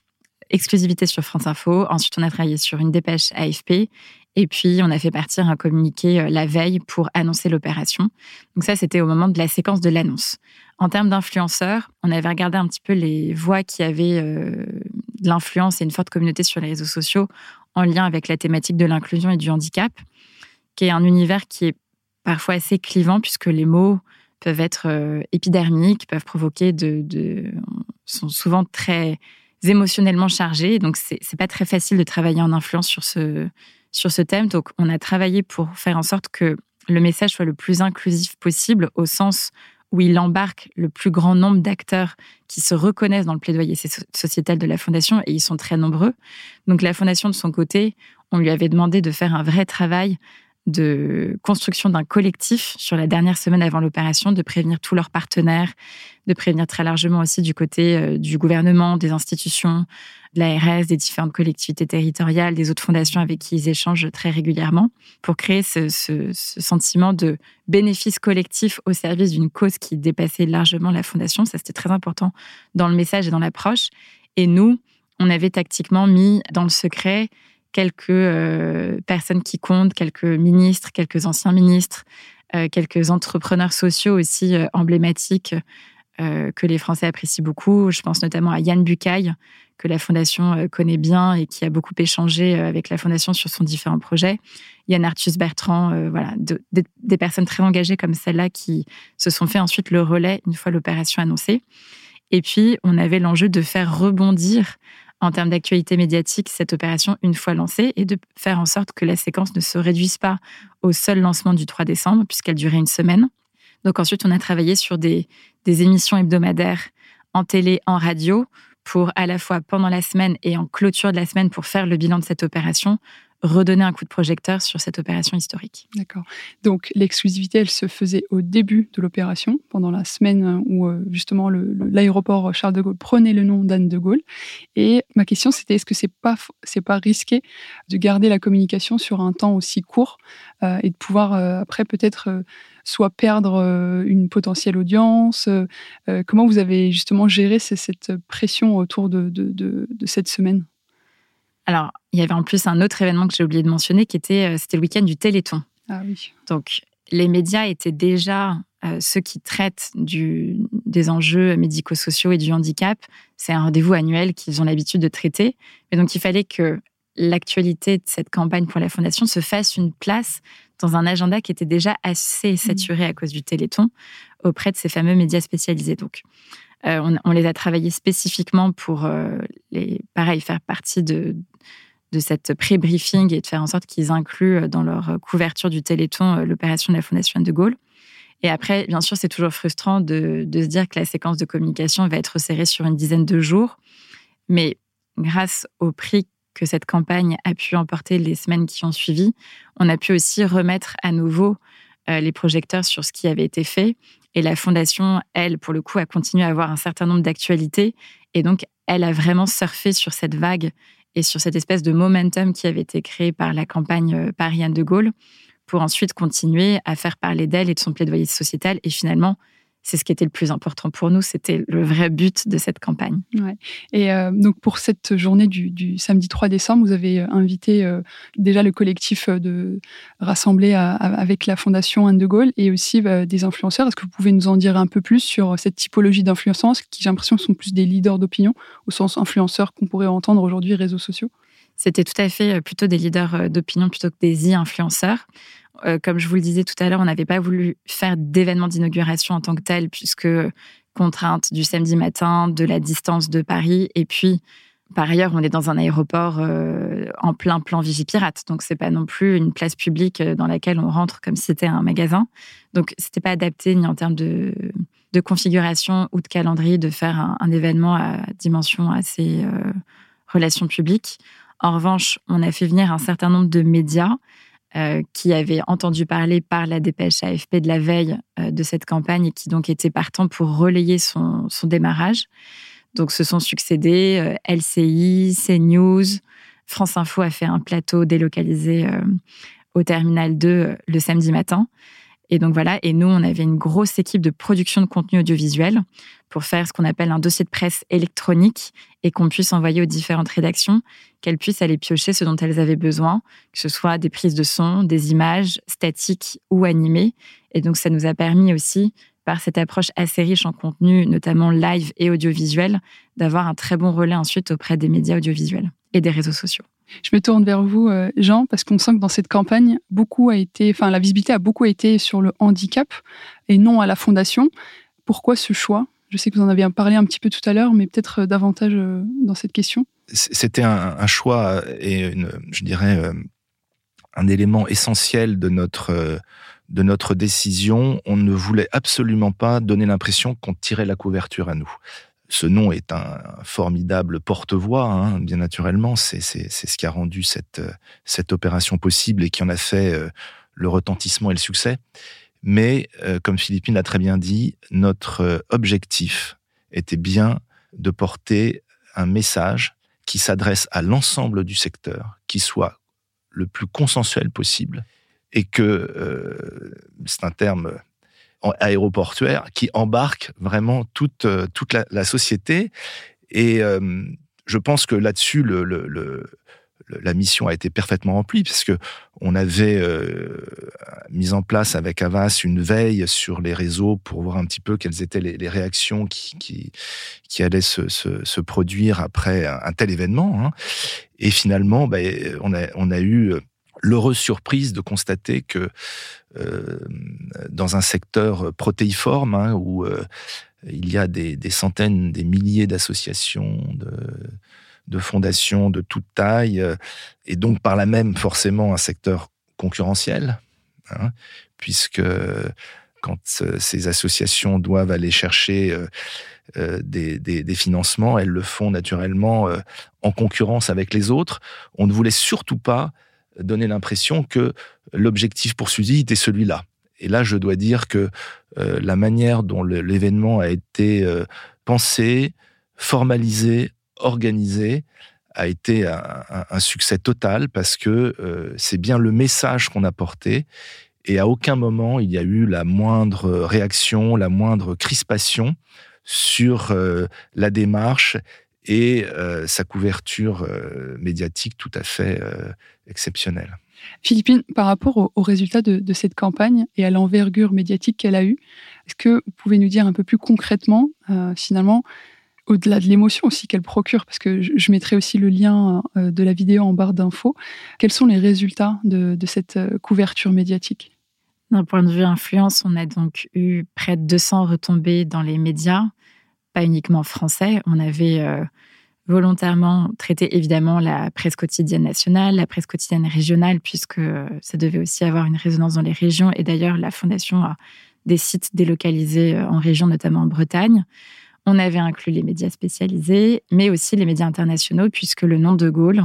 exclusivité sur France Info. Ensuite, on a travaillé sur une dépêche AFP. Et puis, on a fait partir un communiqué euh, la veille pour annoncer l'opération. Donc ça, c'était au moment de la séquence de l'annonce. En termes d'influenceurs, on avait regardé un petit peu les voix qui avaient euh, de l'influence et une forte communauté sur les réseaux sociaux en lien avec la thématique de l'inclusion et du handicap, qui est un univers qui est parfois assez clivant puisque les mots peuvent être euh, épidermiques, peuvent provoquer de, sont souvent très émotionnellement chargés. Donc, c'est n'est pas très facile de travailler en influence sur ce, sur ce thème. Donc, on a travaillé pour faire en sorte que le message soit le plus inclusif possible au sens où il embarque le plus grand nombre d'acteurs qui se reconnaissent dans le plaidoyer sociétal de la Fondation, et ils sont très nombreux. Donc la Fondation, de son côté, on lui avait demandé de faire un vrai travail de construction d'un collectif sur la dernière semaine avant l'opération, de prévenir tous leurs partenaires, de prévenir très largement aussi du côté euh, du gouvernement, des institutions, de l'ARS, des différentes collectivités territoriales, des autres fondations avec qui ils échangent très régulièrement, pour créer ce, ce sentiment de bénéfice collectif au service d'une cause qui dépassait largement la fondation. Ça, c'était très important dans le message et dans l'approche. Et nous, on avait tactiquement mis dans le secret quelques euh, personnes qui comptent, quelques ministres, quelques anciens ministres, euh, quelques entrepreneurs sociaux aussi euh, emblématiques que les Français apprécient beaucoup. Je pense notamment à Yann Bucaille, que la Fondation connaît bien et qui a beaucoup échangé avec la Fondation sur son différents projets. Yann Arthus Bertrand, voilà, des personnes très engagées comme celle-là qui se sont fait ensuite le relais une fois l'opération annoncée. Et puis, on avait l'enjeu de faire rebondir en termes d'actualité médiatique cette opération une fois lancée et de faire en sorte que la séquence ne se réduise pas au seul lancement du 3 décembre, puisqu'elle durait une semaine. Donc ensuite, on a travaillé sur des, des émissions hebdomadaires en télé, en radio, pour à la fois pendant la semaine et en clôture de la semaine pour faire le bilan de cette opération, redonner un coup de projecteur sur cette opération historique. D'accord. Donc l'exclusivité, elle se faisait au début de l'opération, pendant la semaine où euh, justement l'aéroport Charles de Gaulle prenait le nom d'Anne de Gaulle. Et ma question, c'était est-ce que c'est pas pas risqué de garder la communication sur un temps aussi court euh, et de pouvoir euh, après peut-être soit perdre une potentielle audience Comment vous avez justement géré cette pression autour de, de cette semaine? Alors, il y avait en plus un autre événement que j'ai oublié de mentionner, qui était, euh, c'était le week-end du Téléthon. Ah oui. Donc, les médias étaient déjà euh, ceux qui traitent des enjeux médico-sociaux et du handicap. C'est un rendez-vous annuel qu'ils ont l'habitude de traiter. Mais donc, il fallait que l'actualité de cette campagne pour la Fondation se fasse une place dans un agenda qui était déjà assez mmh. saturé à cause du Téléthon auprès de ces fameux médias spécialisés. Donc, euh, on, les a travaillés spécifiquement pour, euh, les, pareil, faire partie de, de cette pré-briefing et de faire en sorte qu'ils incluent euh, dans leur couverture du Téléthon l'opération de la Fondation de Gaulle. Et après, bien sûr, c'est toujours frustrant de, se dire que la séquence de communication va être serrée sur une dizaine de jours. Mais grâce au prix que cette campagne a pu emporter les semaines qui ont suivi, on a pu aussi remettre à nouveau euh, les projecteurs sur ce qui avait été fait. Et la fondation, elle, pour le coup, a continué à avoir un certain nombre d'actualités. Et donc, elle a vraiment surfé sur cette vague et sur cette espèce de momentum qui avait été créé par la campagne euh, Paris-Anne de Gaulle pour ensuite continuer à faire parler d'elle et de son plaidoyer sociétal. Et finalement, c'est ce qui était le plus important pour nous. C'était le vrai but de cette campagne. Et euh, donc pour cette journée du, samedi 3 décembre, vous avez euh, invité euh, déjà le collectif de rassemblé avec la Fondation Anne de Gaulle et aussi bah, des influenceurs. Est-ce que vous pouvez nous en dire un peu plus sur cette typologie d'influenceurs qui, j'ai l'impression, sont plus des leaders d'opinion au sens influenceurs qu'on pourrait entendre aujourd'hui réseaux sociaux? C'était tout à fait plutôt des leaders d'opinion plutôt que des e-influenceurs. Euh, comme je vous le disais tout à l'heure, on n'avait pas voulu faire d'événement d'inauguration en tant que tel, puisque contrainte du samedi matin, de la distance de Paris, et puis par ailleurs, on est dans un aéroport euh, en plein plan Vigipirate, donc c'est pas non plus une place publique euh, dans laquelle on rentre comme si c'était un magasin. Donc c'était pas adapté ni en termes de, configuration ou de calendrier de faire un, événement à dimension assez relations publiques. En revanche, on a fait venir un certain nombre de médias euh, qui avait entendu parler par la dépêche AFP de la veille euh, de cette campagne et qui donc était partant pour relayer son, démarrage. Donc se sont succédés euh, LCI, CNews, France Info a fait un plateau délocalisé au Terminal 2 le samedi matin. Et donc voilà, et nous, on avait une grosse équipe de production de contenu audiovisuel pour faire ce qu'on appelle un dossier de presse électronique et qu'on puisse envoyer aux différentes rédactions, qu'elles puissent aller piocher ce dont elles avaient besoin, que ce soit des prises de son, des images statiques ou animées. Et donc ça nous a permis aussi, par cette approche assez riche en contenu, notamment live et audiovisuel, d'avoir un très bon relais ensuite auprès des médias audiovisuels et des réseaux sociaux. Je me tourne vers vous, euh, Jean, parce qu'on sent que dans cette campagne, beaucoup a été, enfin, la visibilité a beaucoup été sur le handicap et non à la fondation. Pourquoi ce choix? Je sais que vous en avez parlé un petit peu tout à l'heure, mais peut-être euh, davantage euh, dans cette question. C'était un, choix et je dirais un élément essentiel de notre de notre décision. On ne voulait absolument pas donner l'impression qu'on tirait la couverture à nous ce nom est un formidable porte-voix, hein, bien naturellement. C'est ce qui a rendu cette, cette opération possible et qui en a fait euh, le retentissement et le succès. Mais, euh, comme Philippine l'a très bien dit, notre euh, objectif était bien de porter un message qui s'adresse à l'ensemble du secteur, qui soit le plus consensuel possible, et que, c'est un terme aéroportuaire qui embarque vraiment toute, euh, toute la, société. Et euh, je pense que là-dessus, la mission a été parfaitement remplie puisque on avait euh, mis en place avec Avas une veille sur les réseaux pour voir un petit peu quelles étaient les, réactions qui, qui, allaient se, se, produire après un, tel événement. Hein. Et finalement, ben, on, a, on a eu l'heureuse surprise de constater que euh, dans un secteur protéiforme hein, où euh, il y a des, centaines, des milliers d'associations, de, fondations de toute taille, euh, et donc par là même forcément un secteur concurrentiel, hein, puisque quand ces associations doivent aller chercher des, des, financements, elles le font naturellement en concurrence avec les autres. On ne voulait surtout pas donner l'impression que l'objectif poursuivi était celui-là. Et là, je dois dire que euh, la manière dont l'événement a été euh, pensé, formalisé, organisé, a été un, succès total parce que euh, c'est bien le message qu'on a porté et à aucun moment il y a eu la moindre réaction, la moindre crispation sur la démarche et sa couverture médiatique tout à fait exceptionnelle. Philippine, par rapport aux, résultats de, cette campagne et à l'envergure médiatique qu'elle a eue, est-ce que vous pouvez nous dire un peu plus concrètement, euh, finalement, au-delà de l'émotion aussi qu'elle procure, parce que je, mettrai aussi le lien euh, de la vidéo en barre d'infos, quels sont les résultats de, cette euh, couverture médiatique? D'un point de vue influence, on a donc eu près de 200 retombées dans les médias, uniquement français. On avait volontairement traiter évidemment la presse quotidienne nationale, la presse quotidienne régionale, puisque ça devait aussi avoir une résonance dans les régions. Et d'ailleurs, la Fondation a des sites délocalisés euh, en région, notamment en Bretagne. On avait inclus les médias spécialisés, mais aussi les médias internationaux, puisque le nom de Gaulle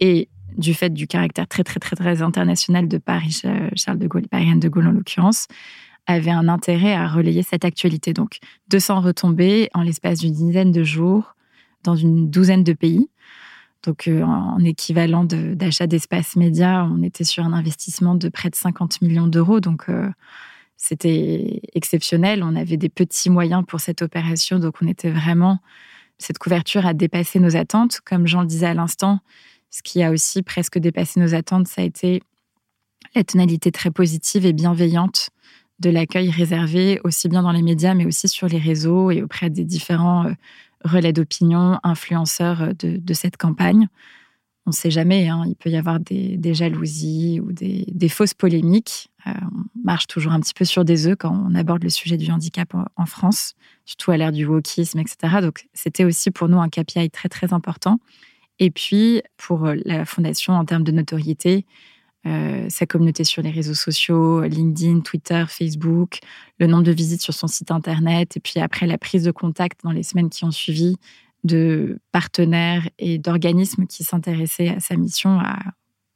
et du fait du caractère très, très, très, très international de Paris, Charles de Gaulle, Paris de Gaulle en l'occurrence, avait un intérêt à relayer cette actualité. Donc, 200 retombées en l'espace d'une dizaine de jours dans une douzaine de pays. Donc, euh, en équivalent d'achat d'espace média, on était sur un investissement de près de 50 millions d'euros. Donc, euh, c'était exceptionnel. On avait des petits moyens pour cette opération. Donc, on était vraiment. Cette couverture a dépassé nos attentes. Comme Jean le disait à l'instant, ce qui a aussi presque dépassé nos attentes, ça a été la tonalité très positive et bienveillante de l'accueil réservé, aussi bien dans les médias, mais aussi sur les réseaux et auprès des différents euh, relais d'opinion, influenceurs euh, de, cette campagne. On ne sait jamais, hein, il peut y avoir des, jalousies ou des, fausses polémiques. Euh, on marche toujours un petit peu sur des œufs quand on aborde le sujet du handicap en, France, surtout à l'ère du wokisme, etc. Donc c'était aussi pour nous un KPI très très important. Et puis pour la fondation en termes de notoriété, euh, sa communauté sur les réseaux sociaux, LinkedIn, Twitter, Facebook, le nombre de visites sur son site internet, et puis après la prise de contact dans les semaines qui ont suivi de partenaires et d'organismes qui s'intéressaient à sa mission a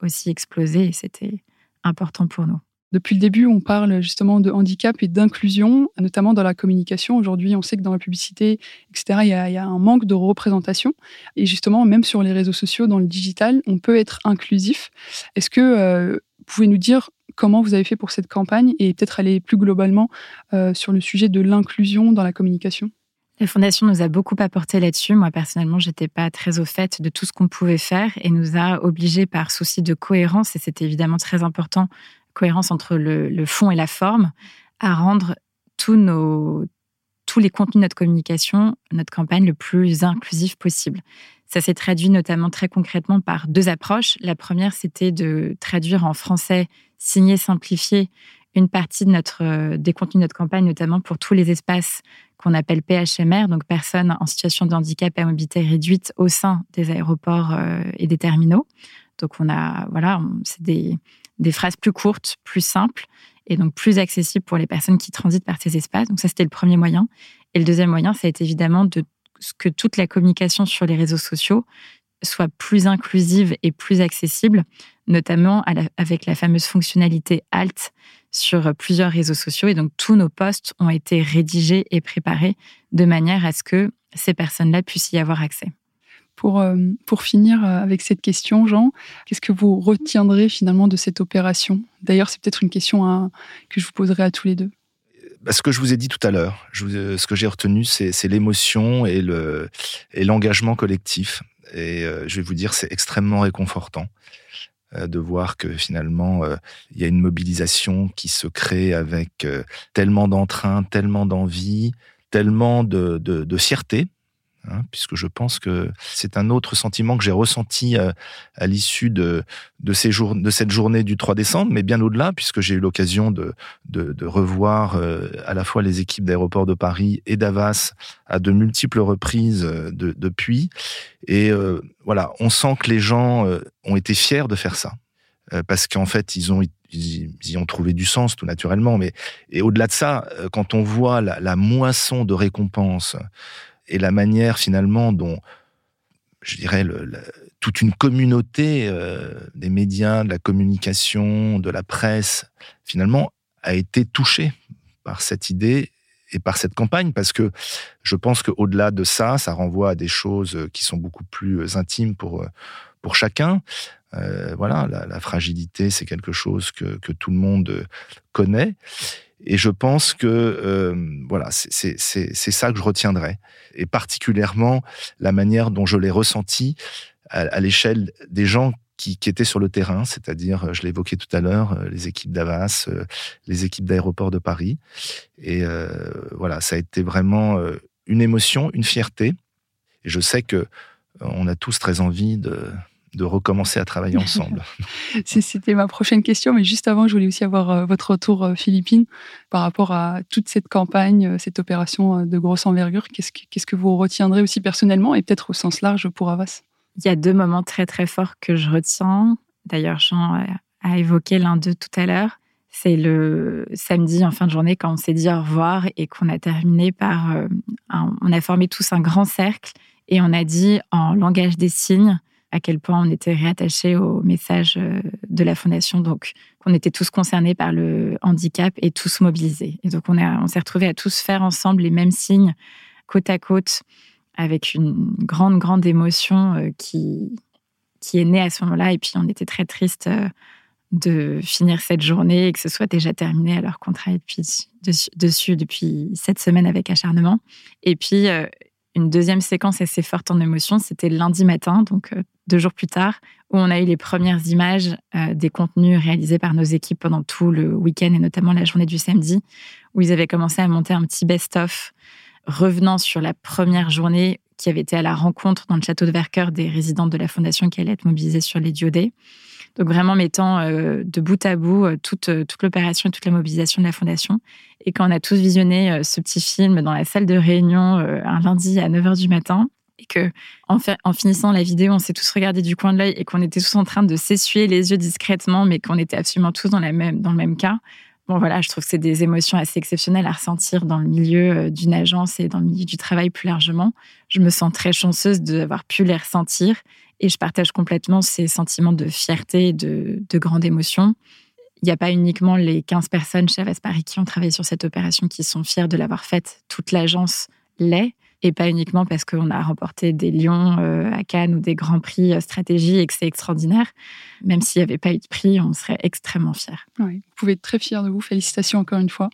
aussi explosé et c'était important pour nous. Depuis le début, on parle justement de handicap et d'inclusion, notamment dans la communication. Aujourd'hui, on sait que dans la publicité, etc., il y, a, un manque de représentation. Et justement, même sur les réseaux sociaux, dans le digital, on peut être inclusif. Est-ce que euh, vous pouvez nous dire comment vous avez fait pour cette campagne et peut-être aller plus globalement euh, sur le sujet de l'inclusion dans la communication? La Fondation nous a beaucoup apporté là-dessus. Moi, personnellement, j'étais pas très au fait de tout ce qu'on pouvait faire et nous a obligés par souci de cohérence, et c'était évidemment très important cohérence entre le, fond et la forme, à rendre tous, nos, tous les contenus de notre communication, notre campagne, le plus inclusif possible. Ça s'est traduit notamment très concrètement par deux approches. La première, c'était de traduire en français signé, simplifié une partie de notre, des contenus de notre campagne, notamment pour tous les espaces qu'on appelle PHMR, donc personnes en situation de handicap à mobilité réduite au sein des aéroports euh, et des terminaux. Donc on a, voilà, c'est des, des phrases plus courtes, plus simples et donc plus accessibles pour les personnes qui transitent par ces espaces. Donc ça, c'était le premier moyen. Et le deuxième moyen, c'est évidemment de que toute la communication sur les réseaux sociaux soit plus inclusive et plus accessible, notamment avec la fameuse fonctionnalité Alt sur plusieurs réseaux sociaux. Et donc, tous nos posts ont été rédigés et préparés de manière à ce que ces personnes-là puissent y avoir accès. Pour, euh, pour finir euh, avec cette question, Jean, qu'est-ce que vous retiendrez finalement de cette opération? D'ailleurs, c'est peut-être une question que je vous poserai à tous les deux. Bah, ce que je vous ai dit tout à l'heure, euh, ce que j'ai retenu, c'est l'émotion et l'engagement collectif. Et je vais vous dire, c'est extrêmement réconfortant de voir que finalement, il y a une mobilisation qui se crée avec tellement d'entrain, tellement d'envie, tellement de, de fierté Hein, puisque je pense que c'est un autre sentiment que j'ai ressenti euh, à, l'issue de, de, ces de cette journée du 3 décembre, mais bien au-delà, puisque j'ai eu l'occasion de, de, revoir euh, à la fois les équipes d'aéroports de Paris et d'Avas à de multiples reprises euh, depuis. Et voilà, on sent que les gens ont été fiers de faire ça. Parce qu'en fait, ils ont, y ont trouvé du sens tout naturellement. Mais et au-delà de ça, quand on voit la moisson de récompenses et la manière finalement dont, je dirais, toute une communauté euh, des médias, de la communication, de la presse, finalement, a été touchée par cette idée et par cette campagne, parce que je pense qu'au-delà de ça, ça renvoie à des choses qui sont beaucoup plus intimes pour, pour chacun. Euh, voilà, la, la fragilité, c'est quelque chose que, que, tout le monde connaît. Et je pense que euh, voilà, c'est ça que je retiendrai, et particulièrement la manière dont je l'ai ressenti à, l'échelle des gens qui, qui, étaient sur le terrain, c'est-à-dire, je l'évoquais tout à l'heure, euh, les équipes d'Avas, euh, les équipes d'aéroport de Paris. Et voilà, ça a été vraiment une émotion, une fierté. Et je sais que on a tous très envie de, de recommencer à travailler ensemble. C'était ma prochaine question, mais juste avant, je voulais aussi avoir euh, votre retour euh, Philippine par rapport à toute cette campagne, euh, cette opération de grosse envergure. Qu'est-ce que, qu'est-ce que vous retiendrez aussi personnellement et peut-être au sens large pour Avas Il y a deux moments très très forts que je retiens. D'ailleurs, Jean a évoqué l'un d'eux tout à l'heure. C'est le samedi en fin de journée quand on s'est dit au revoir et qu'on a terminé par... On a formé tous un grand cercle et on a dit en langage des signes à quel point on était réattachés au message euh, de la fondation. Donc, qu'on était tous concernés par le handicap et tous mobilisés. Et donc, on, on s'est retrouvés à tous faire ensemble les mêmes signes côte à côte avec une grande, grande émotion euh, qui, qui est née à ce moment-là. Et puis, on était très triste euh, de finir cette journée et que ce soit déjà terminé alors qu'on travaille depuis, dessus, depuis cette semaine avec acharnement. Et puis, une deuxième séquence assez forte en émotion, c'était lundi matin, donc deux jours plus tard, où on a eu les premières images des contenus réalisés par nos équipes pendant tout le week-end et notamment la journée du samedi, où ils avaient commencé à monter un petit best-of revenant sur la première journée qui avait été à la rencontre dans le château de Vercœur des résidents de la fondation qui allaient être mobilisés sur les diodés. Donc vraiment mettant euh, de bout à bout euh, toute, euh, toute l'opération et toute la mobilisation de la fondation. Et quand on a tous visionné ce petit film dans la salle de réunion un lundi à 9h du matin, et que en, finissant la vidéo, on s'est tous regardés du coin de l'œil et qu'on était tous en train de s'essuyer les yeux discrètement, mais qu'on était absolument tous dans, même, dans le même cas, Bon, voilà, je trouve que c'est des émotions assez exceptionnelles à ressentir dans le milieu d'une agence et dans le milieu du travail plus largement. Je me sens très chanceuse d'avoir pu les ressentir et je partage complètement ces sentiments de fierté et de, de grande émotion. Il n'y a pas uniquement les 15 personnes chez Paris qui ont travaillé sur cette opération qui sont fiers de l'avoir faite. Toute l'agence l'est et pas uniquement parce qu'on a remporté des lions euh, à Cannes ou des grands prix euh, stratégie et que c'est extraordinaire. Même s'il n'y avait pas eu de prix, on serait extrêmement fiers. Oui, vous pouvez être très fiers de vous. Félicitations encore une fois.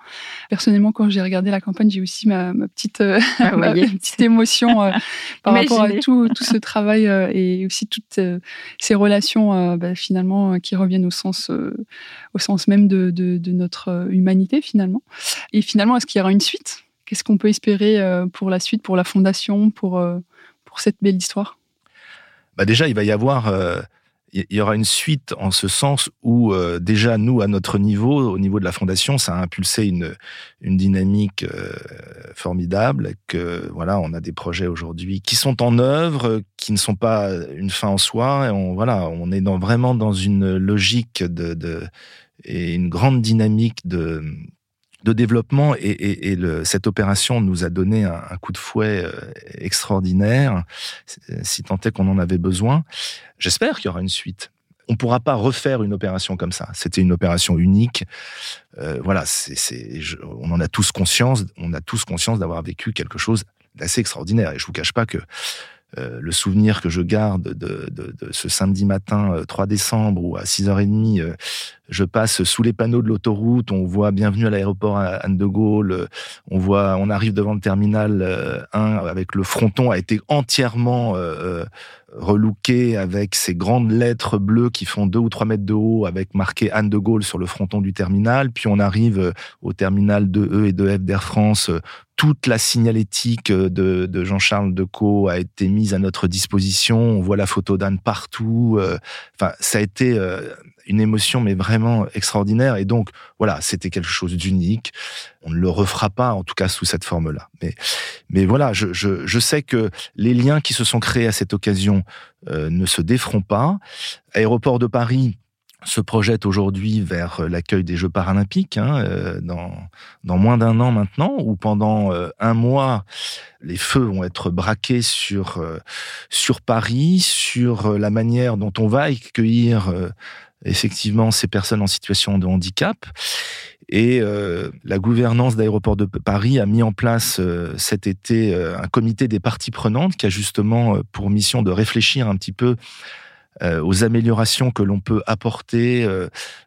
Personnellement, quand j'ai regardé la campagne, j'ai aussi ma, petite, euh, ah, petite émotion par rapport à tout, tout ce travail et aussi toutes ces relations bah, finalement qui reviennent au sens, au sens même de, de notre humanité finalement. Et finalement, est-ce qu'il y aura une suite? Qu'est-ce qu'on peut espérer euh, pour la suite, pour la fondation, pour, euh, pour cette belle histoire? Bah Déjà, il va y avoir euh, il y aura une suite en ce sens où déjà nous à notre niveau, au niveau de la fondation, ça a impulsé une une dynamique formidable. Que voilà, on a des projets aujourd'hui qui sont en œuvre, qui ne sont pas une fin en soi. Et on voilà, on est dans, vraiment dans une logique de, et une grande dynamique de de développement et, cette opération nous a donné un, coup de fouet euh, extraordinaire, si tant est qu'on en avait besoin. J'espère qu'il y aura une suite. On ne pourra pas refaire une opération comme ça. C'était une opération unique. Euh, voilà, c'est, on en a tous conscience. On a tous conscience d'avoir vécu quelque chose d'assez extraordinaire. Et je vous cache pas que euh, le souvenir que je garde de, ce samedi matin 3 décembre où à 6h30 je passe sous les panneaux de l'autoroute, on voit bienvenue à l'aéroport Anne de Gaulle, on voit, on arrive devant le terminal 1 euh, avec le fronton a été entièrement euh, euh, relooké avec ces grandes lettres bleues qui font deux ou trois mètres de haut avec marqué Anne de Gaulle sur le fronton du terminal. Puis on arrive au terminal 2E et 2F d'Air France. Toute la signalétique de, de Jean-Charles Decaux a été mise à notre disposition. On voit la photo d'Anne partout. Enfin, ça a été une émotion mais vraiment extraordinaire et donc voilà c'était quelque chose d'unique on ne le refera pas en tout cas sous cette forme là mais mais voilà je, je, je sais que les liens qui se sont créés à cette occasion euh, ne se déferont pas aéroport de Paris se projette aujourd'hui vers l'accueil des Jeux paralympiques hein, euh, dans, dans moins d'un an maintenant, où pendant euh, un mois, les feux vont être braqués sur, sur Paris, sur la manière dont on va accueillir effectivement ces personnes en situation de handicap. Et euh, la gouvernance d'Aéroport de Paris a mis en place euh, cet été euh, un comité des parties prenantes qui a justement pour mission de réfléchir un petit peu aux améliorations que l'on peut apporter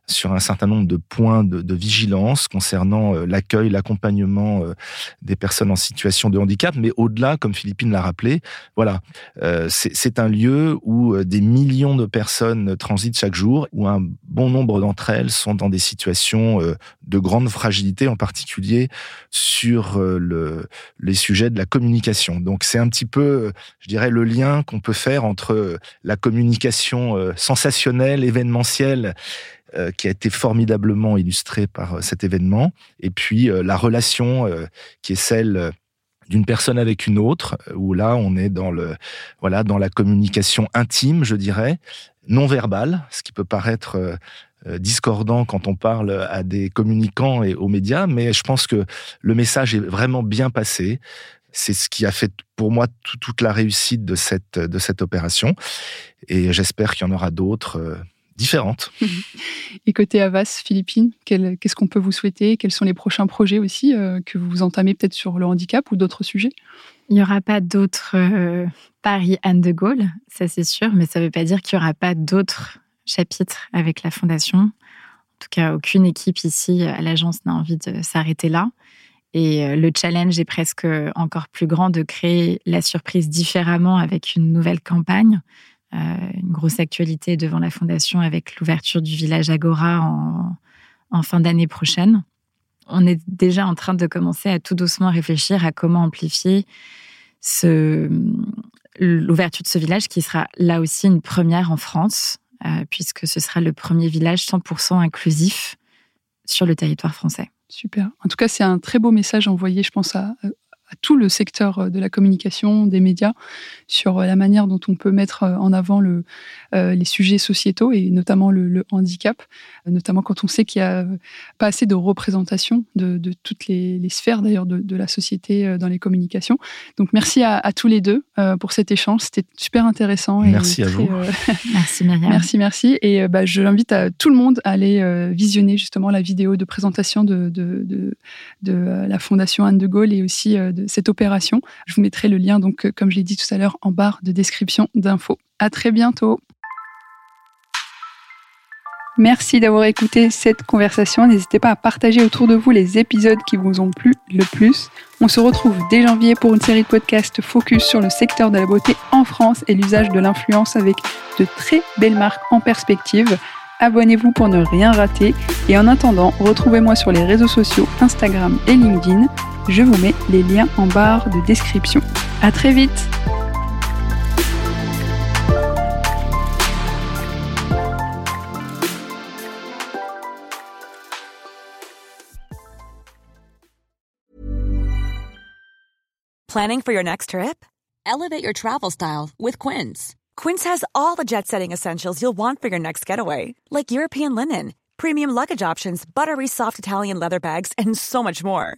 sur un certain nombre de points de, vigilance concernant euh, l'accueil, l'accompagnement euh, des personnes en situation de handicap, mais au-delà, comme Philippine l'a rappelé, voilà, euh, c'est un lieu où des millions de personnes transitent chaque jour, où un bon nombre d'entre elles sont dans des situations de grande fragilité, en particulier sur le, les sujets de la communication. Donc c'est un petit peu, je dirais, le lien qu'on peut faire entre la communication sensationnelle, événementielle, euh, qui a été formidablement illustré par euh, cet événement, et puis euh, la relation qui est celle d'une personne avec une autre, où là on est dans le voilà dans la communication intime, je dirais, non verbale, ce qui peut paraître discordants quand on parle à des communicants et aux médias, mais je pense que le message est vraiment bien passé. C'est ce qui a fait pour moi toute la réussite de cette, de cette opération. Et j'espère qu'il y en aura d'autres différentes. Et côté Avas Philippines, qu'est-ce qu'on peut vous souhaiter? Quels sont les prochains projets aussi euh, que vous entamez peut-être sur le handicap ou d'autres sujets? Il n'y aura pas d'autres euh, Paris Anne de Gaulle, ça c'est sûr, mais ça ne veut pas dire qu'il n'y aura pas d'autres chapitres avec la Fondation. En tout cas, aucune équipe ici à l'agence n'a envie de s'arrêter là. Et euh, le challenge est presque encore plus grand de créer la surprise différemment avec une nouvelle campagne euh, une grosse actualité devant la Fondation avec l'ouverture du village Agora en, fin d'année prochaine. On est déjà en train de commencer à tout doucement réfléchir à comment amplifier l'ouverture de ce village qui sera là aussi une première en France, euh, puisque ce sera le premier village 100% inclusif sur le territoire français. Super. En tout cas, c'est un très beau message envoyé, je pense, à, tout le secteur euh, de la communication, des médias, sur euh, la manière dont on peut mettre euh, en avant le, les sujets sociétaux et notamment le, handicap, notamment quand on sait qu'il n'y a pas assez de représentation de, toutes les, sphères d'ailleurs de, la société dans les communications. Donc merci à, tous les deux pour cet échange, c'était super intéressant. Merci à vous. merci Myriam. Merci, merci. Et bah, je l'invite à tout le monde à aller visionner justement la vidéo de présentation de, de, la Fondation Anne de Gaulle et aussi de cette opération. Je vous mettrai le lien, donc, euh, comme je l'ai dit tout à l'heure, en barre de description d'infos. À très bientôt. Merci d'avoir écouté cette conversation. N'hésitez pas à partager autour de vous les épisodes qui vous ont plu le plus. On se retrouve dès janvier pour une série de podcasts focus sur le secteur de la beauté en France et l'usage de l'influence avec de très belles marques en perspective. Abonnez-vous pour ne rien rater et en attendant, retrouvez-moi sur les réseaux sociaux Instagram et LinkedIn. Je vous mets les liens en barre de description. À très vite Planning for your next trip? Elevate your travel style with Quince. Quince has all the jet-setting essentials you'll want for your next getaway, like European linen, premium luggage options, buttery soft Italian leather bags, and so much more